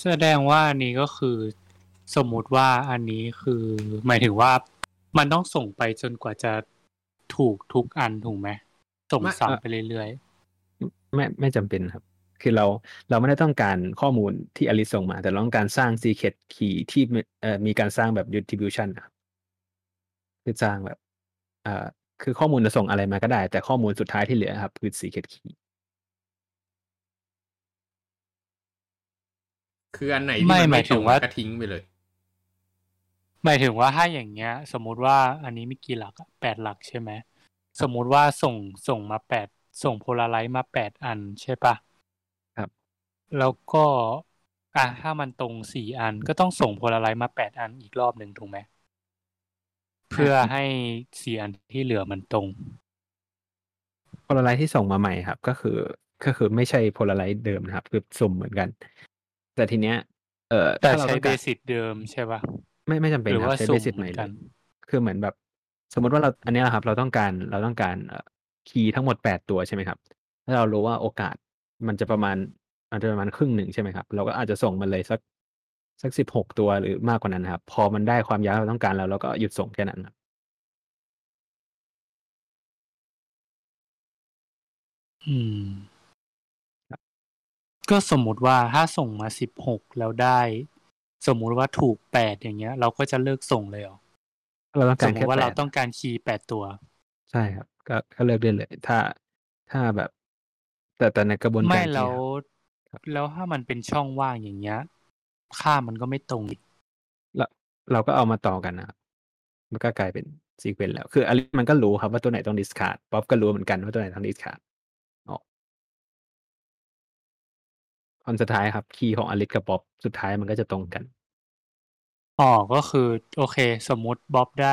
แสดงว่าอันนี้ก็คือสมมุติว่าอันนี้คือ หมายถึงว่ามันต้องส่งไปจนกว่าจะถูกทุกอันถูกไหมส่งไม่ซ้ำไปเรื่อยไม่ไม่จำเป็นครับ คือเราเราไม่ได้ต้องการข้อมูลที่อลิสส่งมา แต่เราต้องการสร้าง secret key ที่มีเอ่อมีการสร้างแบบ distribution นะครับคือสร้างแบบเอ่อคือข้อมูลจะส่งอะไรมาก็ได้ แต่ข้อมูลสุดท้ายที่เหลือครับคือ secret key คืออันไหนที่ไม่มันหไม่มายตถึรงงว่าก็ทิ้งไปเลยๆหมายถึงว่าถ้าอย่างเงี้ย สมมุติว่าอันนี้มีกี่หลักอะแปดหลักใช่ไหมสมมุติว่าส่งส่งมาแปดส่งโพลาไรซ์มาแปดอันใช่ปะครับ แล้วก็อะถ้ามันตรงสี่อันก็ต้องส่งโพลาไรซ์มาแปดอันอีกรอบหนึ่งถูกไหมเพื่อให้สี่อันที่เหลือมันตรงโพลาไรที่ส่งมาใหม่ครับ ก็คือก็คือไม่ใช่โพลาไรเดิมนะครับ คือสุ่มเหมือนกัน แต่ทีเนี้ย เอ่อแต่ถ้าเราใช้ต้องเบการสิกเดิมใช่ปะไม่ไม่จำเป็นหรือครับว่าใช้สุ่เบมสิกเหใหมืม่อนเลกันยคือเหมือนแบบ สมมติว่าเราอันเนี้ยครับ เราต้องการเราต้องการเอ่อคีย์ทั้งหมดแปดตัวใช่ไหมครับถ้าเรารู้ว่าโอกาสมันจะประมาณอาจจะประมาณครึ่งหนึ่งใช่ไหมครับ เราก็อาจจะส่งมันเลยสักสักสิบหกตัวหรือมากกว่านั้นนะครับ พอมันได้ความยาวที่เราต้องการแล้วเราก็หยุดส่งแค่นั้นครับอืม ก็สมมุติว่าถ้าส่งมาสิบหกแล้วได้ สมมุติว่าถูกแปดอย่างเงี้ย เราก็จะเลิกส่งเลยเหรอเราต้องสการมมแค่ติว่าแปเราดต้องการคีย์แปดตัว ใช่ครับ ก็ก็เลิกได้เลย ถ้าถ้าแบบ แต่แต่ในกระบวนการไม่คีย์แล้วครับแล้วถ้ามันเป็นช่องว่างอย่างเงี้ย ค่ามันก็ไม่ตรงอีกเราเราก็เอามาต่อกันนะครับมันก็กลายเป็นซีเควนต์แล้ว คืออลิมันก็รู้ครับว่าตัวไหนต้องดิสคาร์ดป๊อปก็รู้เหมือนกันว่าตัวไหนต้องดิสคาร์ด อนสุดท้ายครับ key ของอลิสกับบ๊อบสุดท้ายมันก็จะตรงกัน อ๋อก็คือ โอเค สมมุติบ๊อบได้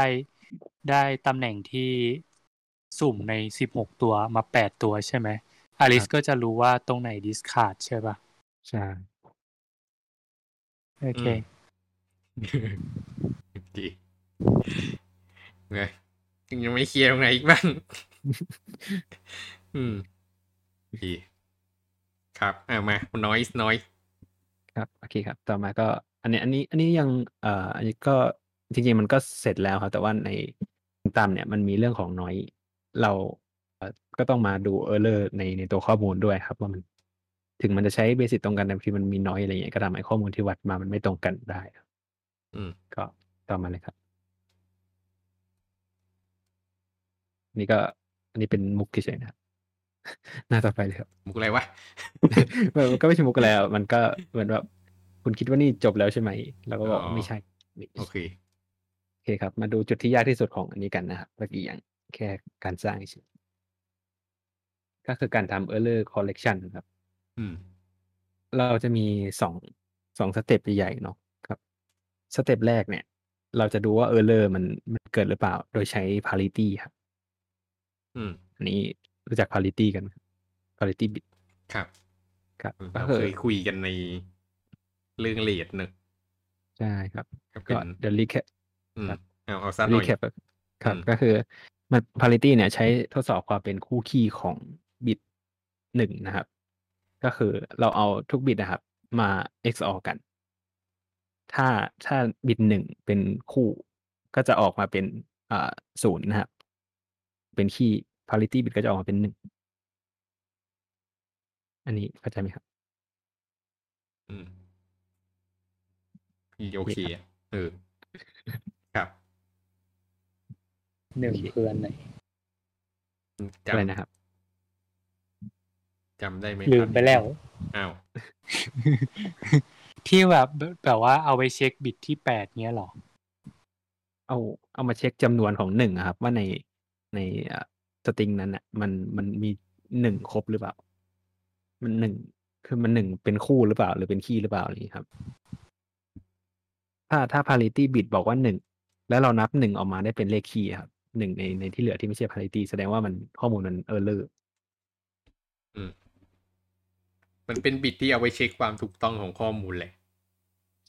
ได้ตำแหน่งที่สุ่มในสิบหกตัวมาแปดตัวใช่ไหมอลิสครับก็จะรู้ว่าตรงไหน discard ใช่ปะใช่ โอเคดีไงยังไม่ clear ตรงไหนอีกบ้าง อืมดี ครับเอามา noise noise ครับโอเคครับ ต่อมาก็ อันนี้อันนี้อันนี้ยังเอ่ออันนี้ก็จริงๆมันก็เสร็จแล้วครับ แต่ว่าในตามเนี่ยมันมีเรื่องของน้อยเราเอ่อก็ต้องมาดูเออร์เลอร์ในในตัวข้อมูลด้วยครับว่ามันถึงมันจะใช้เบสิกตรงกันแต่บางทีมันมีน้อยอะไรเงี้ยก็ทำให้ข้อมูลที่วัดมามันไม่ตรงกันได้ครับอืมก็ต่อมาเลยครับ นี่ก็ อันนี้เป็นมุกเฉยๆนะครับ หน้าต่อไปเลยครับ มุกอะไรวะมันก็ไม่ใช่มุกอะไรอะมันก็เหมือนแบบคุณคิดว่านี่จบแล้วใช่ไหมเราก็บอกอ๋อไม่ใช่ไม่โอเคโอเคครับ มาดูจุดที่ยากที่สุดของอันนี้กันนะครับเมื่อกี้อย่างแค่การสร้างเฉยก็คือการทำ error correction ครับอืมเราจะมีสองสองสเต็ปใหญ่ๆเนาะครับสเต็ปแรกเนี่ย เราจะดูว่า error มันมันเกิดหรือเปล่า โดยใช้ parity ครับอืมอันนี้ รู้จัก parity กันไหม parity bit ครับ ครับก็เราคือเคยคุยกันในเรื่องเลดเนอะใช่ครับก็เป็ก็นเดี๋ยว recap อืมครับเอาเอาสั้นหน่อย recap ครับอืมก็คือมัน parity เนี่ยใช้ทดสอบความเป็นคู่คีย์ของบิตหนึ่งนะครับ ก็คือเราเอาทุกบิตนะครับ มา XOR กัน ถ้าถ้าบิตหนึ่งเป็นคู่ ก็จะออกมาเป็นอ่าศูนย์นะครับ เป็นคีย์ parity bit ก็จะออกมาเป็นหนึ่ง อันนี้เข้าใจไหมครับ อืมโอเคอะเออครับหนึ่งคืออันไหนจอะไรนะครับำจำได้ไหมลืครัมบไปแล้ว อ้าว ที่แบบแบบว่าเอาไปเช็คบิตที่แปดเนี้ยเหรอ เอาเอามาเช็คจำนวนของหนึ่งอะครับ ว่าในใน สตริงนั้นอะ มันมันมีหนึ่งครบหรือเปล่า มันหนึ่งคือมันหนึ่งเป็นคู่หรือเปล่า หรือเป็นคีย์หรือเปล่าอะไรอย่างนี้ครับ ถ้าถ้า parity bit บอกว่าหนึ่งแล้วเรานับหนึ่งออกมาได้เป็นเลขคีย์อะครับหนึ่งในในที่เหลือที่ไม่ใช่ parity แสดงว่ามันข้อมูลมัน error อืมมันเป็นบิตที่เอาไว้เช็คความถูกต้องของข้อมูลแหละ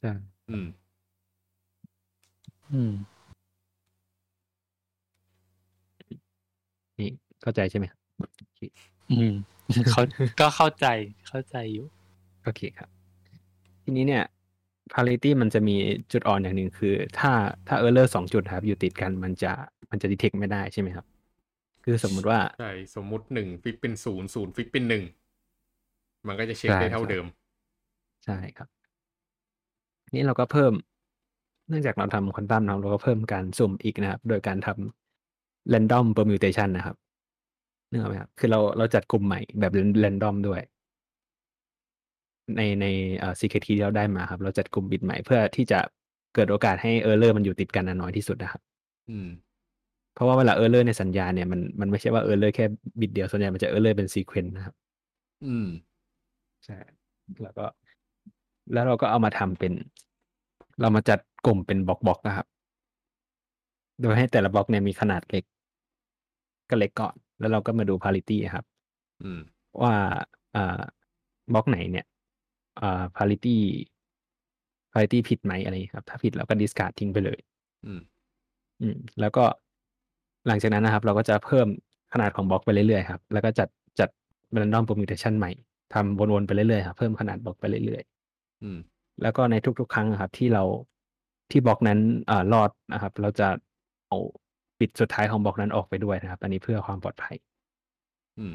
ใช่อืม อืม เข้าใจใช่ไหมครับอืมเขาก็เข้าใจเข้าใจอยู่โอเคครับ ทีนี้เนี่ย parity มันจะมีจุดอ่อนอย่างหนึ่งคือ ถ้าถ้า error สองจุดครับ อยู่ติดกันมันจะมันจะ detect ไม่ได้ใช่ไหมครับ คือสมมุติว่าใช่สมมุติหนึ่งฟิกเป็นศูนย์ศูนย์ฟิกเป็นหนึ่งมันก็จะเช็คใช่ได้เท่าใช่เดิม ใช่ครับ นี่เราก็เพิ่ม เนื่องจากเราทำควอนตัมเราเราก็เพิ่มการสุ่มอีกนะครับ โดยการทำ random permutation นะครับ นึกออกไหมครับ คือเราเราจัดกลุ่มใหม่แบบ random ด้วย ในในเอ่อ secret key ที่เราได้มาครับ เราจัดกลุ่มบิตใหม่เพื่อที่จะเกิดโอกาสให้ error มันอยู่ติดกันน้อยที่สุดนะครับ อืม เพราะว่าเวลา error ในสัญญาณเนี่ยมันมันไม่ใช่ว่า error แค่บิตเดียวส่วนใหญ่มันจะ error เป็น sequence นะครับ อืม ใช่ แล้วก็ แล้วเราก็เอามาทำเป็น เรามาจัดกลุ่มเป็นบล็อกบล็อกนะครับ โดยให้แต่ละบล็อกเนี่ยมีขนาดเล็ก ก็เล็กก่อน แล้วเราก็มาดู parity ครับอืมว่าอ่าบล็อกไหนเนี่ยอ่า parity parity ผิดไหมอะไรอย่างนี้ครับ ถ้าผิดเราก็ discard ทิ้งไปเลย อืม อืม แล้วก็หลังจากนั้นนะครับ เราก็จะเพิ่มขนาดของบล็อกไปเรื่อยๆครับ แล้วก็จัดจัด random permutation ใหม่ทำวนๆไปเรื่อยๆครับ เพิ่มขนาดบล็อกไปเรื่อยๆอืม แล้วก็ในทุกๆ ครั้งอะครับ ที่เราที่บล็อกนั้นอ่ารอดนะครับ เราจะเอา บิตสุดท้ายของบล็อกนั้นออกไปด้วยนะครับ อันนี้เพื่อความปลอดภัย อืม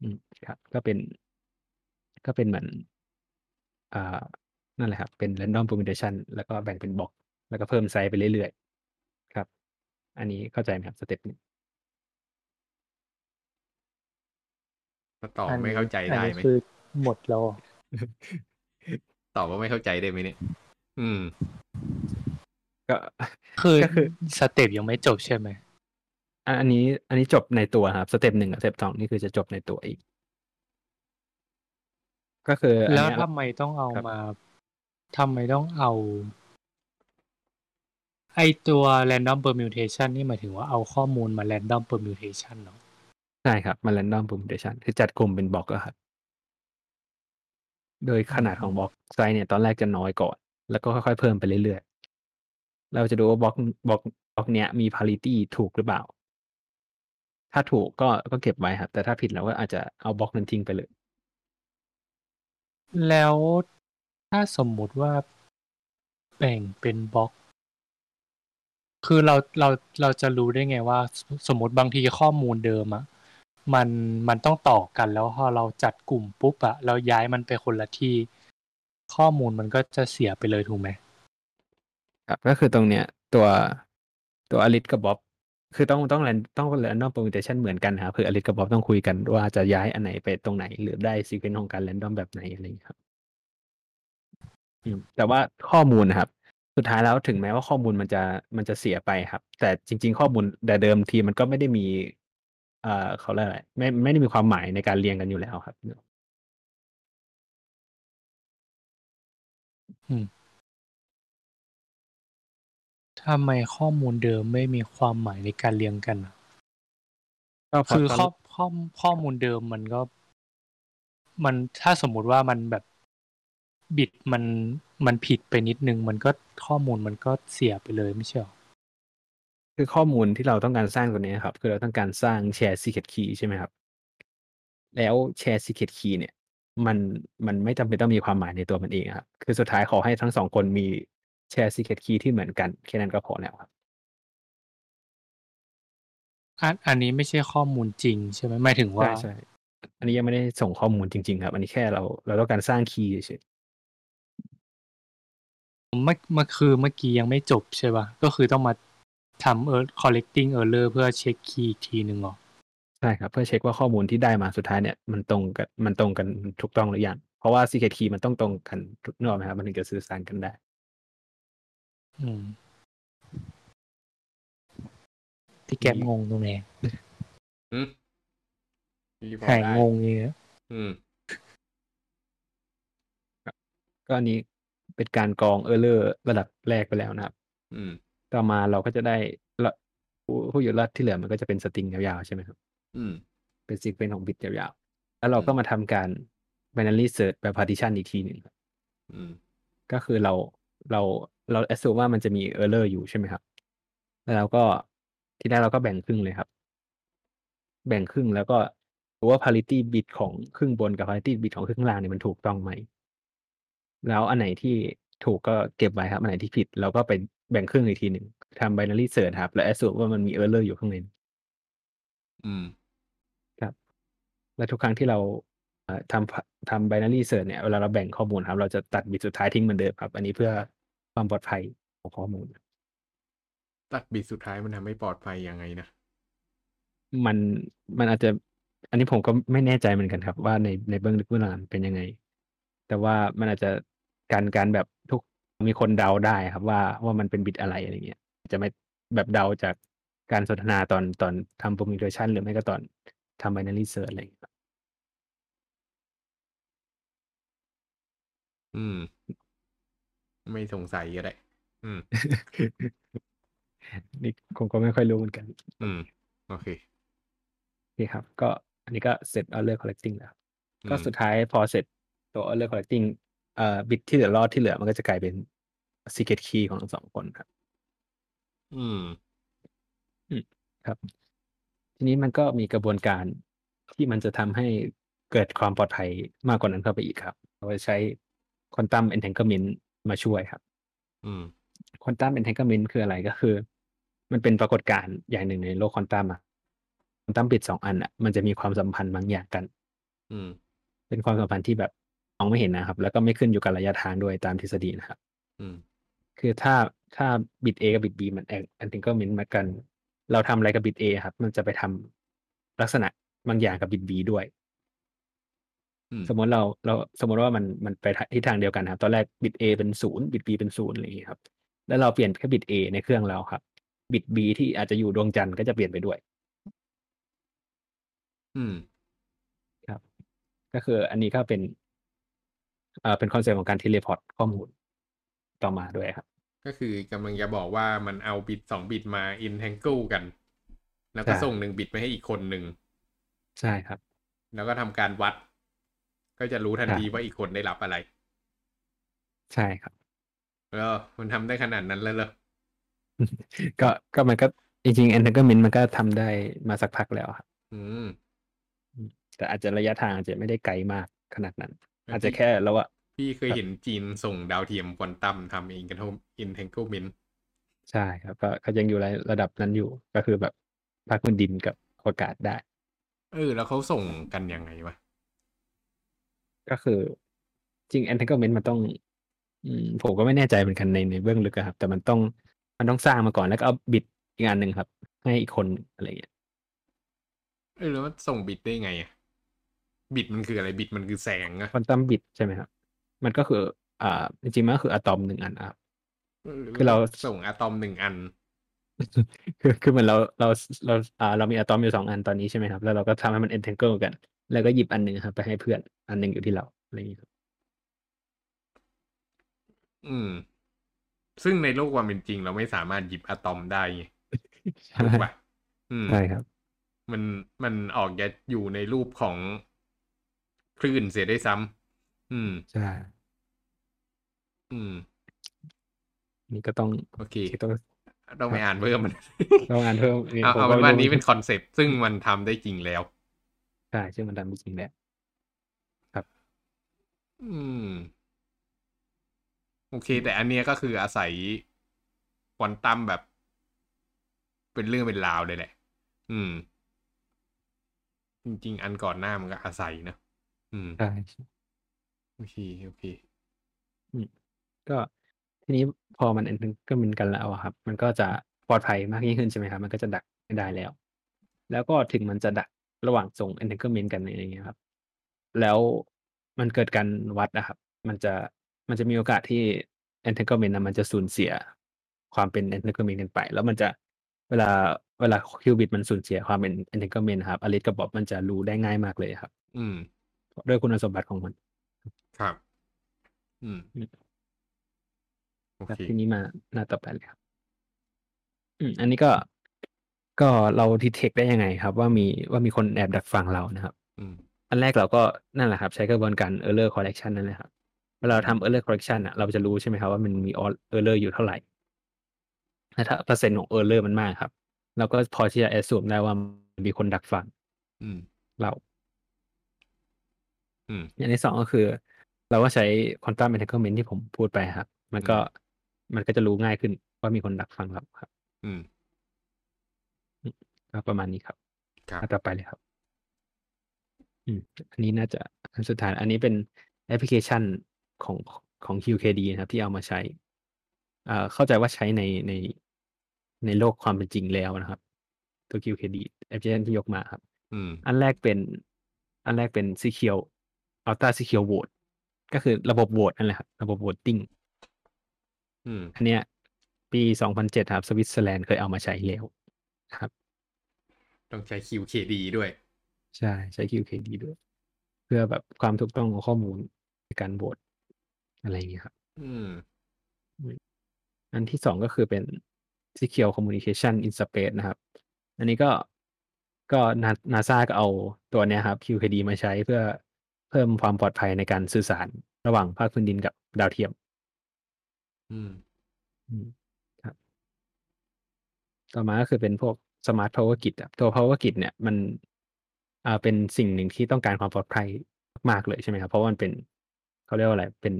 อืมครับ ก็เป็น ก็เป็นเหมือนอ่านั่นแหละครับ เป็น random permutation แล้วก็แบ่งเป็นบล็อก แล้วก็เพิ่มไซส์ไปเรื่อยๆ ครับ อันนี้เข้าใจไหมครับ step นี้มาตอบไม่เข้าใจอันได้นี้ไหมคือหมดแล้วอะตอบว่าไม่เข้าใจได้ไหมเนี่ย อืม ก็คือก็คือ step ยังไม่จบใช่ไหมอันอันนี้ อันนี้จบในตัวครับ step หนึ่งกับ step สองนี่คือจะจบในตัวอีก ก็คืออันแล้วเนี้ยทำไมต้องเอาครับมาทำไมต้องเอา ไอตัว random permutation นี่หมายถึงว่าเอาข้อมูลมา random permutation เนาะใช่ครับมา random permutation คือจัดกลุ่มเป็นบล็อกอะครับ โดยขนาดของ block size เนี่ยตอนแรกจะน้อยก่อน แล้วก็ค่อยๆเพิ่มไปเรื่อยๆ เราจะดูว่าบล็อกบล็อกบล็อกเนี้ยมี parity ถูกหรือเปล่า ถ้าถูกก็ก็เก็บไว้ครับ แต่ถ้าผิดเราก็อาจจะเอาบล็อกนั้นทิ้งไปเลย แล้วถ้าสมมุติว่าแบ่งเป็นบล็อก คือเราเราเราจะรู้ได้ไงว่าสมมติบางทีข้อมูลเดิมอะมันมันต้องต่อกันแล้วพอเราจัดกลุ่มปุ๊บอะเราย้ายมันไปคนละที่ ข้อมูลมันก็จะเสียไปเลยถูกไหม ครับก็คือตรงเนี้ย ตัวตัวอลิสกับบ๊อบคือต้องต้อง ran ต้อง random permutation เหมือนกันครับคืออลิสกับบ๊อบต้องคุยกันว่าจะย้ายอันไหนไปตรงไหน หรือได้ sequence ของการ random แบบไหนอะไรอย่างนี้ครับแต่ว่าข้อมูลนะครับ สุดท้ายแล้วถึงแม้ว่าข้อมูลมันจะมันจะเสียไปครับ แต่จริง ๆ ข้อมูลแต่เดิมทีมันก็ไม่ได้มี เอ่อเขาเรียกอะไรไม่ไม่ได้มีความหมายในการเรียงกันอยู่แล้วครับ ทำไมข้อมูลเดิมไม่มีความหมายในการเรียงกันอะก็เพราะคือตอนข้อข้อข้อมูลเดิมมันก็ มันถ้าสมมุติว่ามันแบบบิดมันมันผิดไปนิดนึง มันก็ข้อมูลมันก็เสียไปเลยไม่ใช่หรอคือข้อมูลที่เราต้องการสร้างตัวนี้ครับ คือเราต้องการสร้าง share secret key ใช่ไหมครับ แล้ว share secret key เนี่ย มันมันไม่จำเป็นต้องมีความหมายในตัวมันเองครับ คือสุดท้ายขอให้ทั้งสองคนมี share secret key ที่เหมือนกัน แค่นั้นก็พอแล้วครับ อันอันนี้ไม่ใช่ข้อมูลจริงใช่ไหมหมายถึงว่า ใช่ใช่อันนี้ยังไม่ได้ส่งข้อมูลจริง ๆ ครับ อันนี้แค่เราเราต้องการสร้างคีย์เฉยเมื่อเมื่อคือเมื่อกี้ยังไม่จบใช่ป่ะ ก็คือต้องมาทำเออ collecting error เพื่อเช็คคีย์อีกทีหนึ่งเหรอใช่ครับ เพื่อเช็คว่าข้อมูลที่ได้มาสุดท้ายเนี่ย มันตรงกันมันตรงกันถูกต้องหรือยังเพราะว่า secret key มันต้องตรงกันทุกเนกอะไหมครับมันถึงจะสื่อสารกันได้ อืมพี่แกมงงตรงไหนอืมพี่พอหายได้งงอย่างเงี้ยอืม ก็อันนี้เป็นการกรองเออร์เลอร์ระดับแรกไปแล้วนะครับ อืม ต่อมาเราก็จะได้ละผู้ผู้อยู่รอดที่เหลือมันก็จะเป็นสตริงยาวๆใช่ไหมครับ อืม เป็นซีเควนต์ของบิตยาวๆ แล้วเราก็อืมมาทำการ binary search แบบ partition อีกทีหนึ่งครับอืมก็คือเราเรา เรา assume ว่ามันจะมี error อยู่ใช่ไหมครับ แล้วเราก็ทีแรกเราก็แบ่งครึ่งเลยครับ แบ่งครึ่งแล้วก็ดูว่า parity bit ของครึ่งบนกับ parity bit ของครึ่งล่างเนี่ยมันถูกต้องไหม แล้วอันไหนที่ถูกก็เก็บไว้ครับ อันไหนที่ผิดเราก็ไปแบ่งครึ่งอีกทีหนึ่งทำ binary search ครับ แล้ว assume ว่ามันมี error อยู่ข้างในอืมครับ และทุกครั้งที่เราเอ่อทำทำ binary search เนี่ยเวลาเราแบ่งข้อมูลครับ เราจะตัดบิตสุดท้ายทิ้งเหมือนเดิมครับ อันนี้เพื่อ ความปลอดภัยของข้อมูล ตัดบิตสุดท้ายมันทำให้ปลอดภัยยังไงนะ มันมันอาจจะ อันนี้ผมก็ไม่แน่ใจเหมือนกันครับ ว่าในในเบื้องลึกเบื้องหลังเป็นยังไง แต่ว่ามันอาจจะการการแบบทุกมีคนเดาได้ครับ ว่าว่ามันเป็นบิตอะไรอะไรเงี้ย จะไม่แบบเดาจากการสนทนาตอนตอนทำ permutation หรือไม่ก็ตอนทำ binary search อะไรอย่างเงี้ยครับอืม ไม่สงสัยก็ได้อืม นี่ผมก็ไม่ค่อยรู้เหมือนกัน อืม โอเคโอเคครับ ก็อันนี้ก็เสร็จ error collecting แล้วอืมก็สุดท้ายพอเสร็จตัว error collecting เอ่อบิตที่เหลือรอดที่เหลือมันก็จะกลายเป็น secret key ของทั้งสองคนครับอืม ครับ ทีนี้มันก็มีกระบวนการที่มันจะทำให้เกิดความปลอดภัยมากกว่านั้นเข้าไปอีกครับเราจะใช้ quantum entanglement มาช่วยครับ อืม quantum entanglement คืออะไรก็คือ มันเป็นปรากฏการณ์อย่างหนึ่งในโลกควอนตัมอะควอนตัมบิตสองอันอะมันจะมีความสัมพันธ์บางอย่างกัน อืม เป็นความสัมพันธ์ที่แบบมองไม่เห็นนะครับ แล้วก็ไม่ขึ้นอยู่กับระยะทางด้วยตามทฤษฎีนะครับ อืม คือถ้าถ้าบิต A กับบิต B มัน entanglement มากัน เราทำอะไรกับบิต A ครับ มันจะไปทำลักษณะบางอย่างกับบิต B ด้วย อืม สมมติเราเราสมมติว่ามันมันไปทิศทางเดียวกันครับ ตอนแรกบิต A เป็นศูนย์บิต B เป็นศูนย์อะไรอย่างนี้ครับ แล้วเราเปลี่ยนแค่บิต A ในเครื่องเราครับ บิต B ที่อาจจะอยู่ดวงจันทร์ก็จะเปลี่ยนไปด้วย อืมครับก็คืออันนี้ก็เป็นเอ่อเป็น concept ของการ teleport ข้อมูลต่อมาด้วยครับ ก็คือกำลังจะบอกว่ามันเอาบิตสองบิตมา entangle กัน แล้วก็ใช่ ส่งหนึ่งบิตไปให้อีกคนหนึ่ง ใช่ครับ แล้วก็ทำการวัด ก็จะรู้ทันครับทีว่าอีกคนได้รับอะไร ใช่ครับแล้วมันทำได้ขนาดนั้นแล้วเหรอก็ก็มันก็จริงๆ entanglement มันก็ทำได้มาสักพักแล้วครับอืมแต่อาจจะระยะทางอาจจะไม่ได้ไกลมากขนาดนั้นแล้วอาจจะที่แค่แล้วอะพี่เคยครับเห็นจีนส่งดาวเทียมควอนตัมทำเองกันทำ entanglement ใช่ครับ ก็ก็ยังอยู่ในระดับนั้นอยู่ก็คือแบบภาคพื้นดินกับอากาศได้ เออ แล้วเขาส่งกันยังไงวะ ก็คือจริง entanglement มันต้อง อืมผมก็ไม่แน่ใจเหมือนกันในในเบื้องลึกอะครับ แต่มันต้องมันต้องสร้างมาก่อนแล้วก็เอาบิตอีกอันหนึ่งครับ ให้อีกคนอะไรอย่างเงี้ยเออแล้วมันส่งบิตได้ไงอะบิตมันคืออะไรบิตมันคือแสงอะควอนตัมบิตใช่ไหมครับ มันก็คือ อ่า จริงๆมันก็คืออะตอมหนึ่งอันนะครับคือเราส่งอะตอมหนึ่งอัน คือคือเหมือนเราเราเราอ่าเรามีอะตอมอยู่สองอันตอนนี้ใช่ไหมครับ แล้วเราก็ทำให้มัน entangle กัน แล้วก็หยิบอันหนึ่งครับไปให้เพื่อน อันหนึ่งอยู่ที่เราอะไรอย่างเงี้ยครับ อืม ซึ่งในโลกความเป็นจริง เราไม่สามารถหยิบอะตอมได้ไงใช่ถูกปะอืมใช่ครับ มันมันออกจะอยู่ในรูปของคลื่นเสียได้วยซ้ำอืมใช่อืม นี่ก็ต้องโอเคต้องต้องไปอ่านเพิ่มมันต้องอ่านเพิ่มเอาผมเอาก็เป็นไม่ว่ารู้นี้เป็นคอนเซปต์ซึ่งมันทำได้จริงแล้วใช่ซึ่งมันทำจริงๆแหละอืม โอเค แต่อันเนี้ยก็คืออาศัยควอนตัมแบบ เป็นเรื่องเป็นราวเลยแหละ อืม จริง ๆ อันก่อนหน้ามันก็อาศัยนะอืมใช่โอเคโอเคก็ทีนี้พอมัน entanglement กันแล้วอะครับ มันก็จะปลอดภัยมากยิ่งขึ้นใช่ไหมครับ มันก็จะดักไม่ได้แล้ว แล้วก็ถึงมันจะดัก ระหว่างส่ง entanglement กันอย่างเงี้ยครับ แล้วมันเกิดการวัดนะครับ มันจะมันจะมีโอกาสที่ entanglement นะมันจะสูญเสียความเป็น entanglement กันไป แล้วมันจะเวลาเวลาคิวบิตมันสูญเสียความเป็น entanglement นะครับอลิสกับบ๊อบมันจะรู้ได้ง่ายมากเลยครับ อืมด้วยคุณสมบัติของมัน ครับ อืมอืมโอครับเคทีนี้มาหน้าต่อไปเลยครับ อืม อันนี้ก็ ก็เราดีเทคได้ยังไงครับ ว่ามีว่ามีคนแอบดักฟังเรานะครับอืมอันแรกเราก็นั่นแหละครับ ใช้กระบวนการ error correction นั่นแหละครับเวลาเราทำ error correction อะเราจะรู้ใช่ไหมครับว่ามันมี error อยู่เท่าไหร่และถ้าเปอร์เซ็นต์ของ error มันมากครับเราก็พอที่จะ assume ได้ว่ามีคนดักฟังอืมเราอืมอย่างที่สองก็คือ เราก็ใช้ quantum entanglement ที่ผมพูดไปครับ มันก็มันก็จะรู้ง่ายขึ้นว่ามีคนดักฟังเราครับ อืม ก็ประมาณนี้ครับครับ อันต่อไปเลยครับ อืม อันนี้น่าจะอันสุดท้าย อันนี้เป็นแอปพลิเคชันของของ QKD นะครับ ที่เอามาใช้อ่าเข้าใจว่าใช้ในในในโลกความเป็นจริงแล้วนะครับ ตัว QKD แอปพลิเคชันที่ยกมาครับ อืม อันแรกเป็น อันแรกเป็น Secure Ultra Secure Vote ก็คือระบบโหวตนั่นแหละครับ ระบบ voting อืม อันเนี้ย ปี 2007 ครับสวิตเซอร์แลนด์เคยเอามาใช้แล้วนะครับ ต้องใช้ QKD ด้วย ใช่ใช้ QKD ด้วย เพื่อแบบความถูกต้องของข้อมูลในการโหวตอะไรอย่างเงี้ยครับ อืม อันที่สองก็คือเป็น Secure Communication in Space นะครับ อันนี้ก็ก็นาซาก็เอาตัวเนี้ยครับ QKD มาใช้เพื่อเพิ่มความปลอดภัยในการสื่อสารระหว่างภาคพื้นดินกับดาวเทียม อืม อืม ครับ ต่อมาก็คือเป็นพวก Smart Power Grid อะตัว Power Grid เนี่ยมันอ่าเป็นสิ่งหนึ่งที่ต้องการความปลอดภัยมากๆเลยใช่ไหมครับ เพราะว่ามันเป็นเขาเรียกว่าอะไรเป็น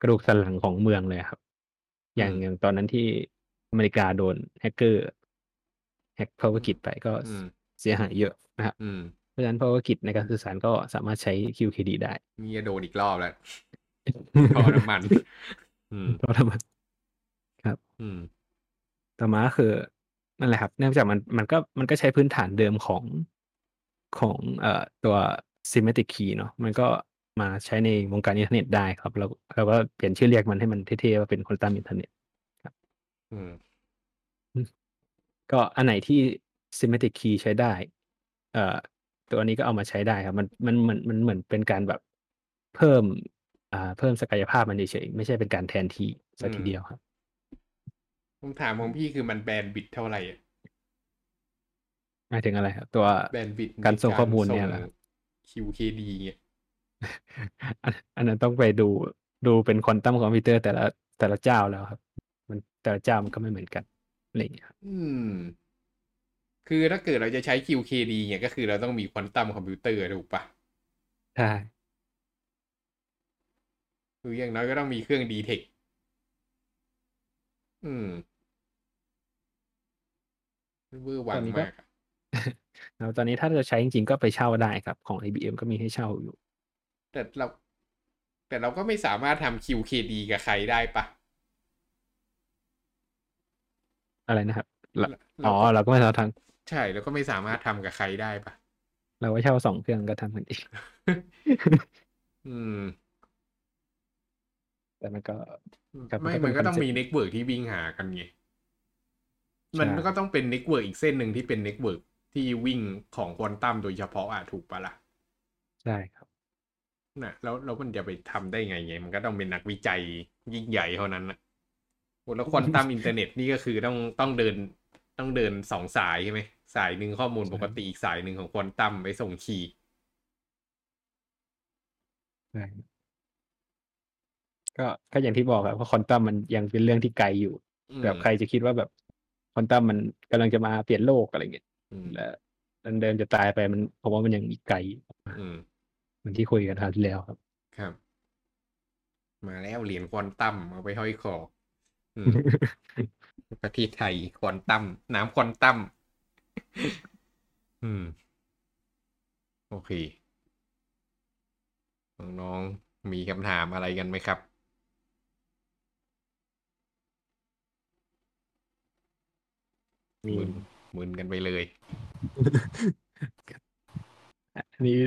กระดูกสันหลังของเมืองเลยครับ อย่างอืมอย่างตอนนั้นที่อเมริกาโดนแฮกเกอร์แฮก Power Grid ไปก็อืมเสียหายเยอะนะครับอืมเพราะฉะนั้น Power Grid ในการสื่อสารก็สามารถใช้ QKD ได้นี่จะโดนอีกรอบแล้วท่อน้ำมันอืมเราทำครับ อืมต่อมาก็คือ นั่นแหละครับ เนื่องจากมันมันก็มันก็ใช้พื้นฐานเดิมของของเอ่อตัว symmetric key เนาะมันก็มาใช้ในวงการอินเทอร์เน็ตได้ครับ แล้วเราก็เปลี่ยนชื่อเรียกมันให้มันเท่ๆว่าเป็นควอนตัมอินเทอร์เน็ตอืมก็อันไหนที่ symmetric key ใช้ได้ เอ่อตัวนี้ก็เอามาใช้ได้ครับ มันมันเหมือนมันเหมือนเป็นการแบบเพิ่ม อ่า เพิ่มศักยภาพมันเฉยๆไม่ใช่เป็นการแทนที่สักทีอืมเดียวครับ คำถามของพี่คือมันแบนด์บิตเท่าไหร่อะหมายถึงอะไรครับตัวแบนด์บิตในการส่งข้อมูลเนี่ยเหรอส่ง QKD เนี่ยอันอันนั้นต้องไปดูดูเป็นควอนตัมคอมพิวเตอร์แต่ละแต่ละเจ้าแล้วครับ มันแต่ละเจ้ามันก็ไม่เหมือนกันอะไรอย่างเงี้ยครับอืม คือถ้าเกิดเราจะใช้ QKD เนี่ยก็คือเราต้องมีควอนตัมคอมพิวเตอร์ถูกปะใช่คืออย่างน้อยก็ต้องมีเครื่อง DTEC อืม เวอร์วังมากอะแล้วตอนนี้ถ้าจะใช้จริงๆก็ไปเช่าได้ครับ ของ IBM ก็มีให้เช่าอยู่ แต่เรา แต่เราก็ไม่สามารถทำ QKD กับใครได้ปะอะไรนะครับแล้วเราอ๋อเราก็ไม่สามารถทใช่แล้วก็ไม่สามารถทำกับใครได้ปะำเราก็เช่าสองเครื่องก็ทำกันเองอืม แต่มันก็ครับไม่มันก็เป็นมันก็ต้อง concept มี network ที่วิ่งหากันไง มันใช่ก็ต้องเป็น network อีกเส้นหนึ่งที่เป็น network ที่วิ่งของควอนตัมโดยเฉพาะอะถูกปะล่ะ ใช่ครับน่ะแล้วแล้วมันจะไปทำได้ไงไง มันก็ต้องเป็นนักวิจัยยิ่งใหญ่เท่านั้นนะโอ้แล้วควอนตัมอินเทอร์เน็ตนี่ก็คือต้องต้องเดินต้องเดินสองสายใช่ไหมสายหนึ่งข้อมูลใช่ปกติอีกสายหนึ่งของควอนตัมไปส่ง keyใช่ก็ก็อย่างที่บอกครับว่าควอนตัมมันยังเป็นเรื่องที่ไกลอยู่อืมแบบใครจะคิดว่าแบบ ควอนตัมมันกำลังจะมาเปลี่ยนโลกอะไรเงี้ยอืมและมันเดินจะตายไปมันผมว่ามันยังอีกไกลอยู่อืมเหมือนที่คุยกันคราวที่แล้วครับ ครับ มาแล้วเหรียญควอนตัมเอาไปห้อยคออืมประเทศไทยควอนตัมน้ำควอนตัมอืม โอเค น้องๆมีคำถามอะไรกันไหมครับ มีมึนมึนกันไปเลย อันนี้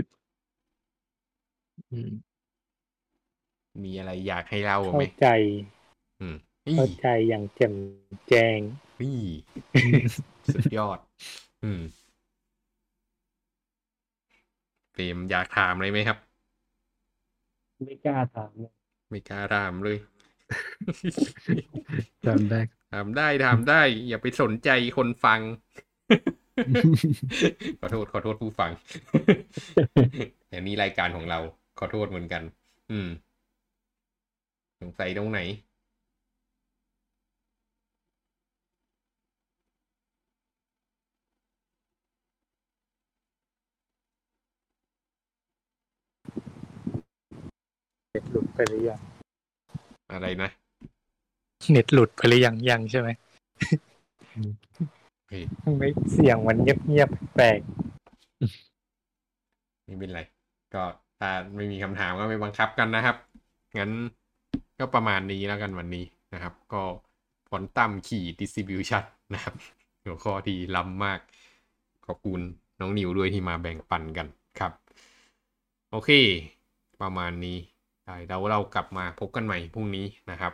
อืมมีอะไรอยากให้เล่าเข้าไหมใจ อืมนี่เข้าใจอย่างแจ่มแจ้งนี่สุดยอด อืมเปรมอยากถามอะไรไหมครับ ไม่กล้าถามเลยไม่กล้าถามเลยจำได้ ถามได้ถามได้ อย่าไปสนใจคนฟัง ขอโทษขอโทษผู้ฟังอย่างนี้รายการของเรา ขอโทษเหมือนกัน อืม สงสัยตรงไหนเน็ตหลุดไปหรือยังอะไรนะ เน็ตหลุดไปหรือยังยังใช่ไหมเฮ้ยทำไมเสียงมันเงียบๆแปลกไม่เป็นไร ก็ถ้าไม่มีคำถามก็ไม่บังคับกันนะครับ งั้นก็ประมาณนี้แล้วกันวันนี้นะครับ ก็ควอนตัมขี่ดิส t ิบิวชันนะครับ หัวข้อที่ล้ำมาก ขอบคุณน้องนิวด้วยที่มาแบ่งปันกันครับ โอเค ประมาณนี้ได้เราเรากลับมาพบกันใหม่พรุ่งนี้นะครับ